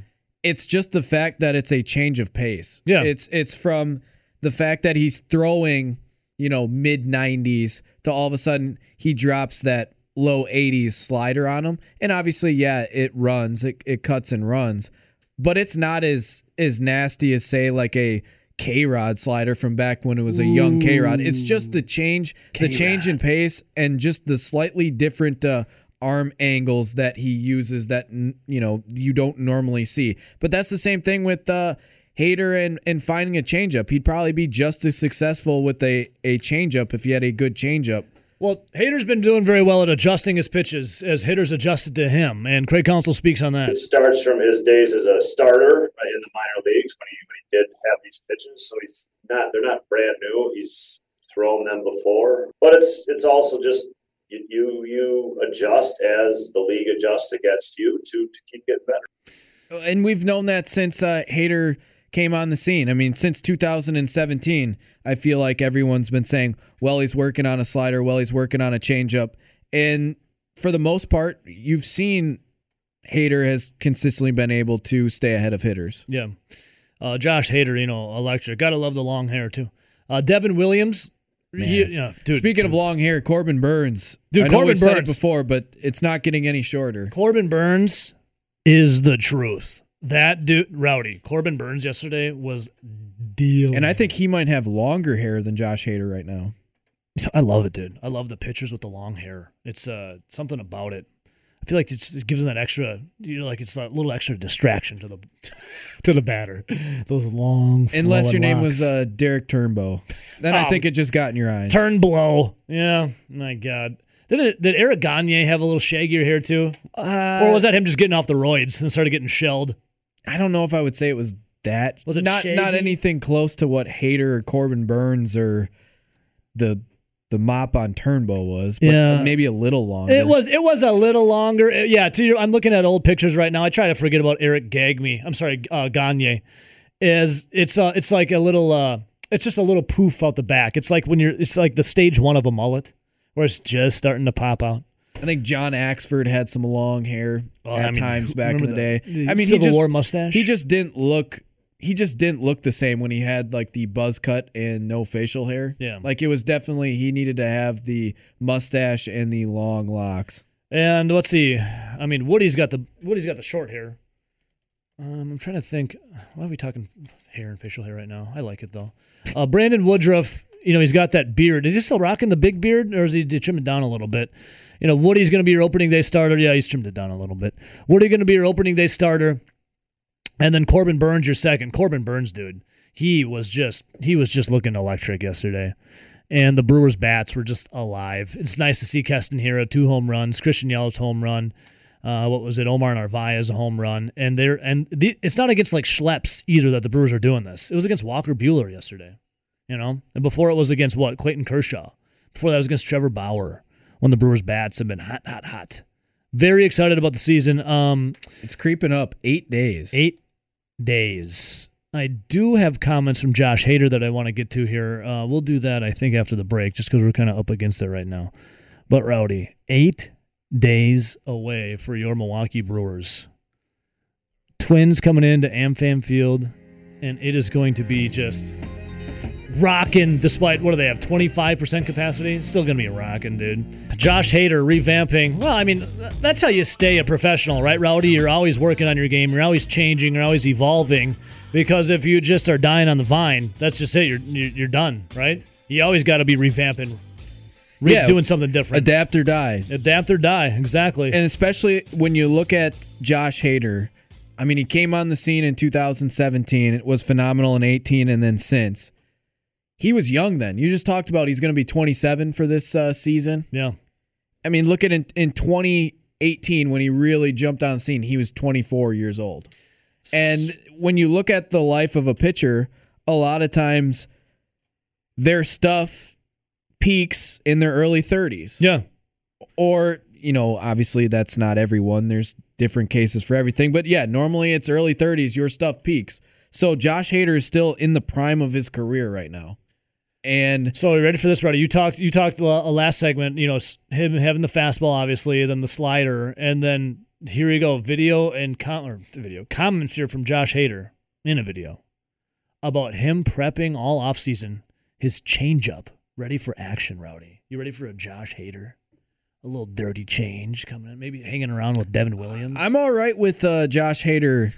It's just the fact that it's a change of pace. Yeah. it's it's from the fact that he's throwing, you know, mid nineties to all of a sudden he drops that low eighties slider on him, and obviously, yeah, it runs, it it cuts and runs, but it's not as as nasty as say like a K Rod slider from back when it was a young K Rod. It's just the change, the change in pace, and just the slightly different uh, arm angles that he uses that you know you don't normally see. But that's the same thing with uh, Hader and and finding a changeup. He'd probably be just as successful with a a changeup if he had a good changeup. Well, Hader's been doing very well at adjusting his pitches as hitters adjusted to him, and Craig Counsell speaks on that. It starts from his days as a starter in the minor leagues when he, when he did have these pitches. So he's not they're not brand new. He's thrown them before, but it's it's also just you you, you adjust as the league adjusts against you to to keep getting better. And we've known that since uh, Hader came on the scene. I mean, since 2017, I feel like everyone's been saying, well, he's working on a slider, well, he's working on a changeup. And for the most part, you've seen Hader has consistently been able to stay ahead of hitters. Yeah. Uh, Josh Hader, you know, electric. Gotta love the long hair too. Uh, Devin Williams, he, yeah, dude. Speaking of long hair, Corbin Burnes. Dude, I know Corbin we said it Burnes. before, but it's not getting any shorter. Corbin Burnes is the truth. That dude, Rowdy. Corbin Burnes yesterday was deal. And I think he might have longer hair than Josh Hader right now. I love it, dude. I love the pictures with the long hair. It's uh something about it. I feel like it's, it gives them that extra, you know, like it's a little extra distraction to the to the batter. Those long, Unless your name was uh, Derek Turnbow. Then I Oh. think it just got in your eyes. turn blow. Yeah, my God. Did it, did Eric Gagne have a little shaggier hair too, Uh, or was that him just getting off the roids and started getting shelled? I don't know if I would say it was that. Was it not not anything close to what Hader or Corbin Burnes or the the mop on Turnbow was, but Yeah. maybe a little longer. It was it was a little longer. Uh, Yeah, to your, I'm looking at old pictures right now. I try to forget about Eric Gagne. I'm sorry, uh, Gagne. Is it's uh it's like a little uh it's just a little poof out the back. It's like when you're it's like the stage one of a mullet where it's just starting to pop out. I think John Axford had some long hair Well, at I mean, times back in the, the- day. I mean, Civil he just War mustache? he just didn't look. He just didn't look the same when he had like the buzz cut and no facial hair. Yeah. like it was definitely he needed to have the mustache and the long locks. And let's see. I mean, Woody's got the Woody's got the short hair. Um, I'm trying to think. Why are we talking hair and facial hair right now? I like it though. Uh, Brandon Woodruff. You know, he's got that beard. Is he still rocking the big beard, or is he did he trim it down a little bit? You know, Woody's going to be your opening day starter. Yeah, he's trimmed it down a little bit. Woody's going to be your opening day starter, and then Corbin Burnes your second. Corbin Burnes, dude, he was just he was just looking electric yesterday and the Brewers bats were just alive. It's nice to see Keston Hiura two home runs, Christian Yelich's home run. Uh, what was it? Omar Narvaez's a home run, and they're and the, it's not against like schleps either that the Brewers are doing this. It was against Walker Buehler yesterday, you know, and before it was against what Clayton Kershaw. Before that was against Trevor Bauer. When the Brewers bats have been hot, hot, hot. Very excited about the season. Um, It's creeping up eight days. eight days. I do have comments from Josh Hader that I want to get to here. Uh, we'll do that, I think, after the break, just because we're kind of up against it right now. But Rowdy, eight days away for your Milwaukee Brewers. Twins coming into AmFam Field, and it is going to be just rocking. Despite what do they have? Twenty five percent capacity. It's still to be rocking, dude. Josh Hader revamping. Well, I mean, that's how you stay a professional, right, Rowdy? You're always working on your game. You're always changing. You're always evolving. Because if you just are dying on the vine, that's just it. You're you're, you're done, right? You always got to be revamping, re- Yeah. doing something different. Adapt or die. Adapt or die. Exactly. And especially when you look at Josh Hader, I mean, he came on the scene in 2017. It was phenomenal in 18 and then since. He was young then. You just talked about he's going to be 27 for this uh, season. yeah. I mean, look at in, in 2018 when he really jumped on the scene, he was 24 years old. And when you look at the life of a pitcher, a lot of times their stuff peaks in their early 30s Yeah. or you know obviously that's not everyone there's different cases for everything but yeah normally it's early 30s your stuff peaks so josh hader is still in the prime of his career right now and So, are you ready for this, Rowdy? You talked. You talked a uh, last segment. You know, him having the fastball, obviously, then the slider, and then here you go, video and com- or video comments here from Josh Hader in a video about him prepping all offseason his changeup, ready for action. Rowdy, you ready for a Josh Hader? A little dirty change coming in, maybe hanging around with Devin Williams. i'm all right with uh, josh hader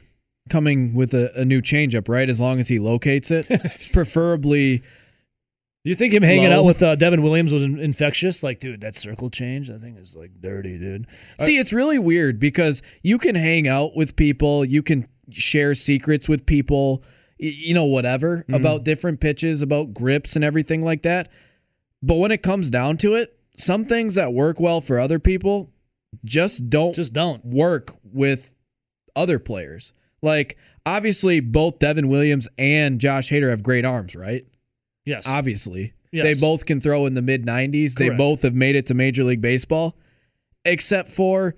coming with a, a new changeup right as long as he locates it preferably Do you think him hanging Low. out with uh, Devin Williams was in- infectious? Like, dude, that circle change, that thing is like dirty, dude. See, it's really weird because you can hang out with people, you can share secrets with people, y- you know, whatever about different pitches, about grips and everything like that. But when it comes down to it, some things that work well for other people just don't Just don't. work with other players. Like, obviously, both Devin Williams and Josh Hader have great arms, right? Yes. obviously. Yes. They both can throw in the mid 90s. They both have made it to Major League Baseball, except for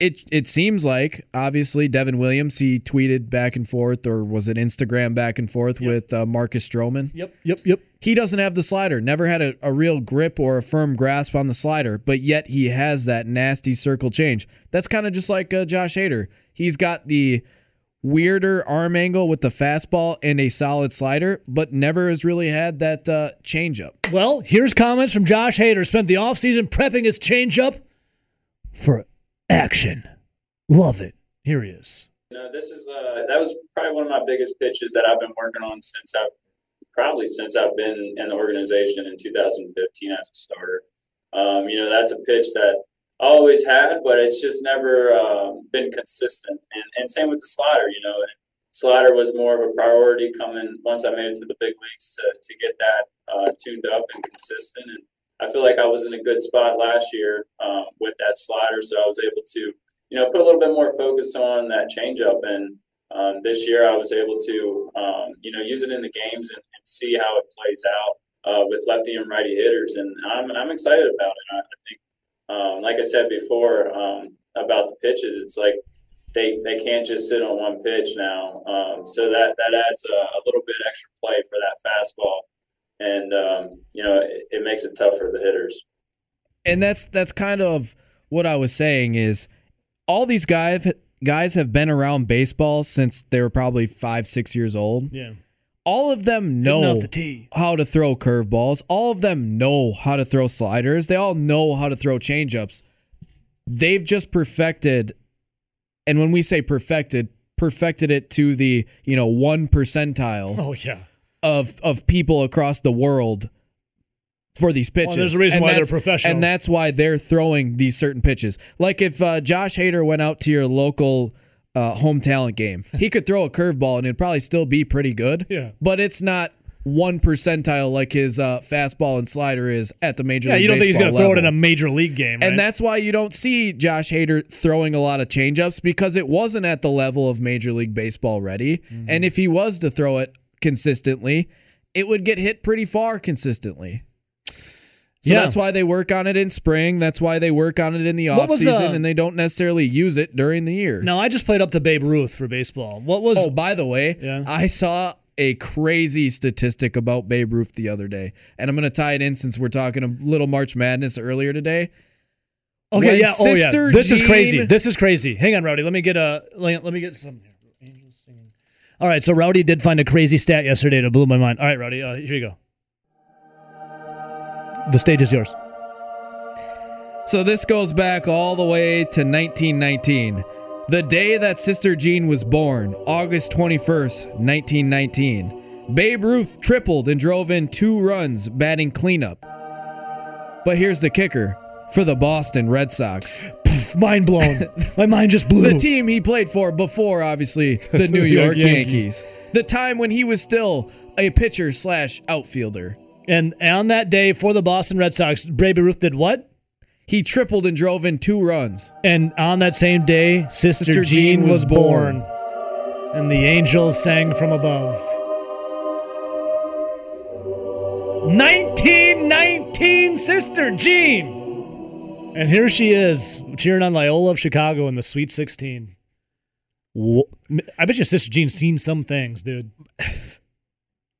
it. It seems like obviously Devin Williams. He tweeted back and forth, or was it Instagram back and forth Yep. with uh, Marcus Stroman. Yep. Yep. Yep. He doesn't have the slider. Never had a, a real grip or a firm grasp on the slider, but yet he has that nasty circle change. That's kind of just like uh, Josh Hader. He's got the weirder arm angle with the fastball and a solid slider, but never has really had that uh, changeup. Well, here's comments from Josh Hader. Spent the offseason prepping his changeup for action. Love it. Here he is. You know, this is uh, that was probably one of my biggest pitches that I've been working on since I've probably since I've been in the organization in 2015 as a starter. Um, you know, that's a pitch that I always had, but it's just never um, been consistent. And, and same with the slider. You know, slider was more of a priority coming once I made it to the big leagues to to get that uh, tuned up and consistent. And I feel like I was in a good spot last year um, with that slider, so I was able to you know, put a little bit more focus on that changeup. And um, this year, I was able to, um, you know, use it in the games and, and see how it plays out uh, with lefty and righty hitters. And I'm, I'm excited about it. I think, um, like I said before um, about the pitches, it's like they, they can't just sit on one pitch now. Um, so that, that adds a, a little bit extra play for that fastball. And, um, you know, it, it makes it tough for the hitters. And that's that's kind of what I was saying is all these guys guys have been around baseball since they were probably five, six years old. Yeah. All of them know the how to throw curveballs. All of them know how to throw sliders. They all know how to throw changeups. They've just perfected, and when we say perfected, perfected it to the you know one percentile Oh yeah. of of people across the world for these pitches. there's a reason And why they're professional. and that's why they're throwing these certain pitches. Like if uh, Josh Hader went out to your local uh, home talent game, he could throw a curveball and it'd probably still be pretty good. Yeah. but it's not one percentile like his uh, fastball and slider is at the major. Yeah. league You don't think he's going to throw it in a major league game, right? And that's why you don't see Josh Hader throwing a lot of changeups because it wasn't at the level of Major League Baseball ready. Mm-hmm. And if he was to throw it consistently, it would get hit pretty far consistently. So Yeah. that's why they work on it in spring. That's why they work on it in the off season, offseason, uh, and they don't necessarily use it during the year. now I just played up to Babe Ruth for baseball. What was? Oh, by the way, Yeah. I saw a crazy statistic about Babe Ruth the other day, and I'm going to tie it in since we're talking a little March Madness earlier today. okay. when Yeah. Oh yeah. This is crazy. This is crazy. Hang on, Rowdy. Let me get a. Let me get some. All right. So Rowdy did find a crazy stat yesterday that blew my mind. All right, Rowdy. Uh, here you go. The stage is yours. So this goes back all the way to 1919. The day that Sister Jean was born, August 21st, 1919. Babe Ruth tripled and drove in two runs batting cleanup. But here's the kicker for the Boston Red Sox. Mind blown. my mind just blew. The team he played for before, obviously, the New York Yankees. Yankees. The time when he was still a pitcher slash outfielder. And on that day for the Boston Red Sox, Babe Ruth did what? He tripled and drove in two runs. And on that same day, Sister, Sister Jean, Jean was born. born. And the angels sang from above. 1919 Sister Jean. And here she is, cheering on Loyola of Chicago in the Sweet 16. I bet your Sister Jean's seen some things, dude.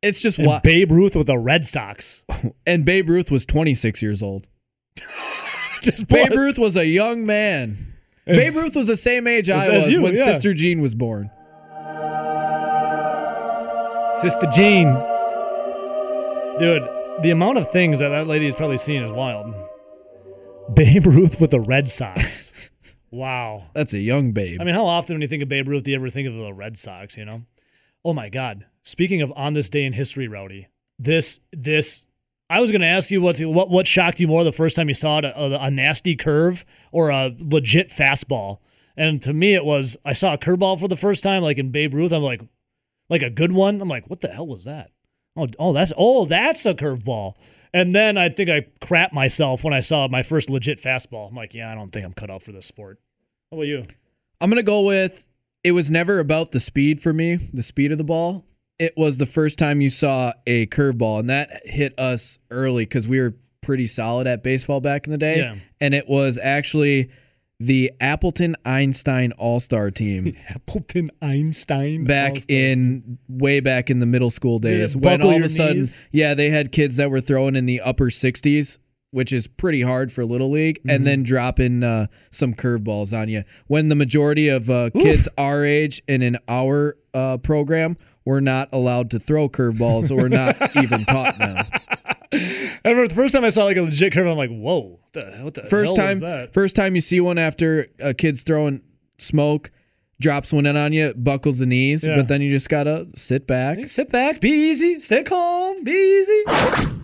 It's just And what. Babe Ruth with the Red Sox. And Babe Ruth was 26 years old. Just Babe Ruth was a young man. As- Babe Ruth was the same age I as was you, when yeah. Sister Jean was born. Sister Jean. Dude, the amount of things that that lady has probably seen is wild. Babe Ruth with the Red Sox. wow. That's a young babe. I mean, how often when you think of Babe Ruth do you ever think of the Red Sox, you know? Oh my God. Speaking of on this day in history, Rowdy, this, this, I was going to ask you what's, what what shocked you more the first time you saw it, a, a nasty curve or a legit fastball. And to me, it was, I saw a curveball for the first time, like in Babe Ruth. I'm like, like a good one. I'm like, what the hell was that? Oh, oh, that's oh, that's a curveball. And then I think I crap myself when I saw my first legit fastball. I'm like, yeah, I don't think I'm cut out for this sport. How about you? I'm to go with it was never about the speed for me, the speed of the ball. It was the first time you saw a curveball, and that hit us early because we were pretty solid at baseball back in the day. Yeah. And it was actually the Appleton Einstein All Star team Appleton Einstein back in way back in the middle school days Yeah, when all of a sudden, knees. yeah, they had kids that were throwing in the upper 60s. Which is pretty hard for little league, Mm-hmm. and then dropping uh, some curveballs on you. When the majority of uh, kids our age and in our uh, program were not allowed to throw curveballs or not even taught them. I remember the first time I saw like a legit curve, I'm like, whoa, what the, what the First time, that? first time you see one after a kid's throwing smoke, drops one in on you, buckles the knees, Yeah. but then you just gotta sit back. Sit back, be easy, stay calm, be easy.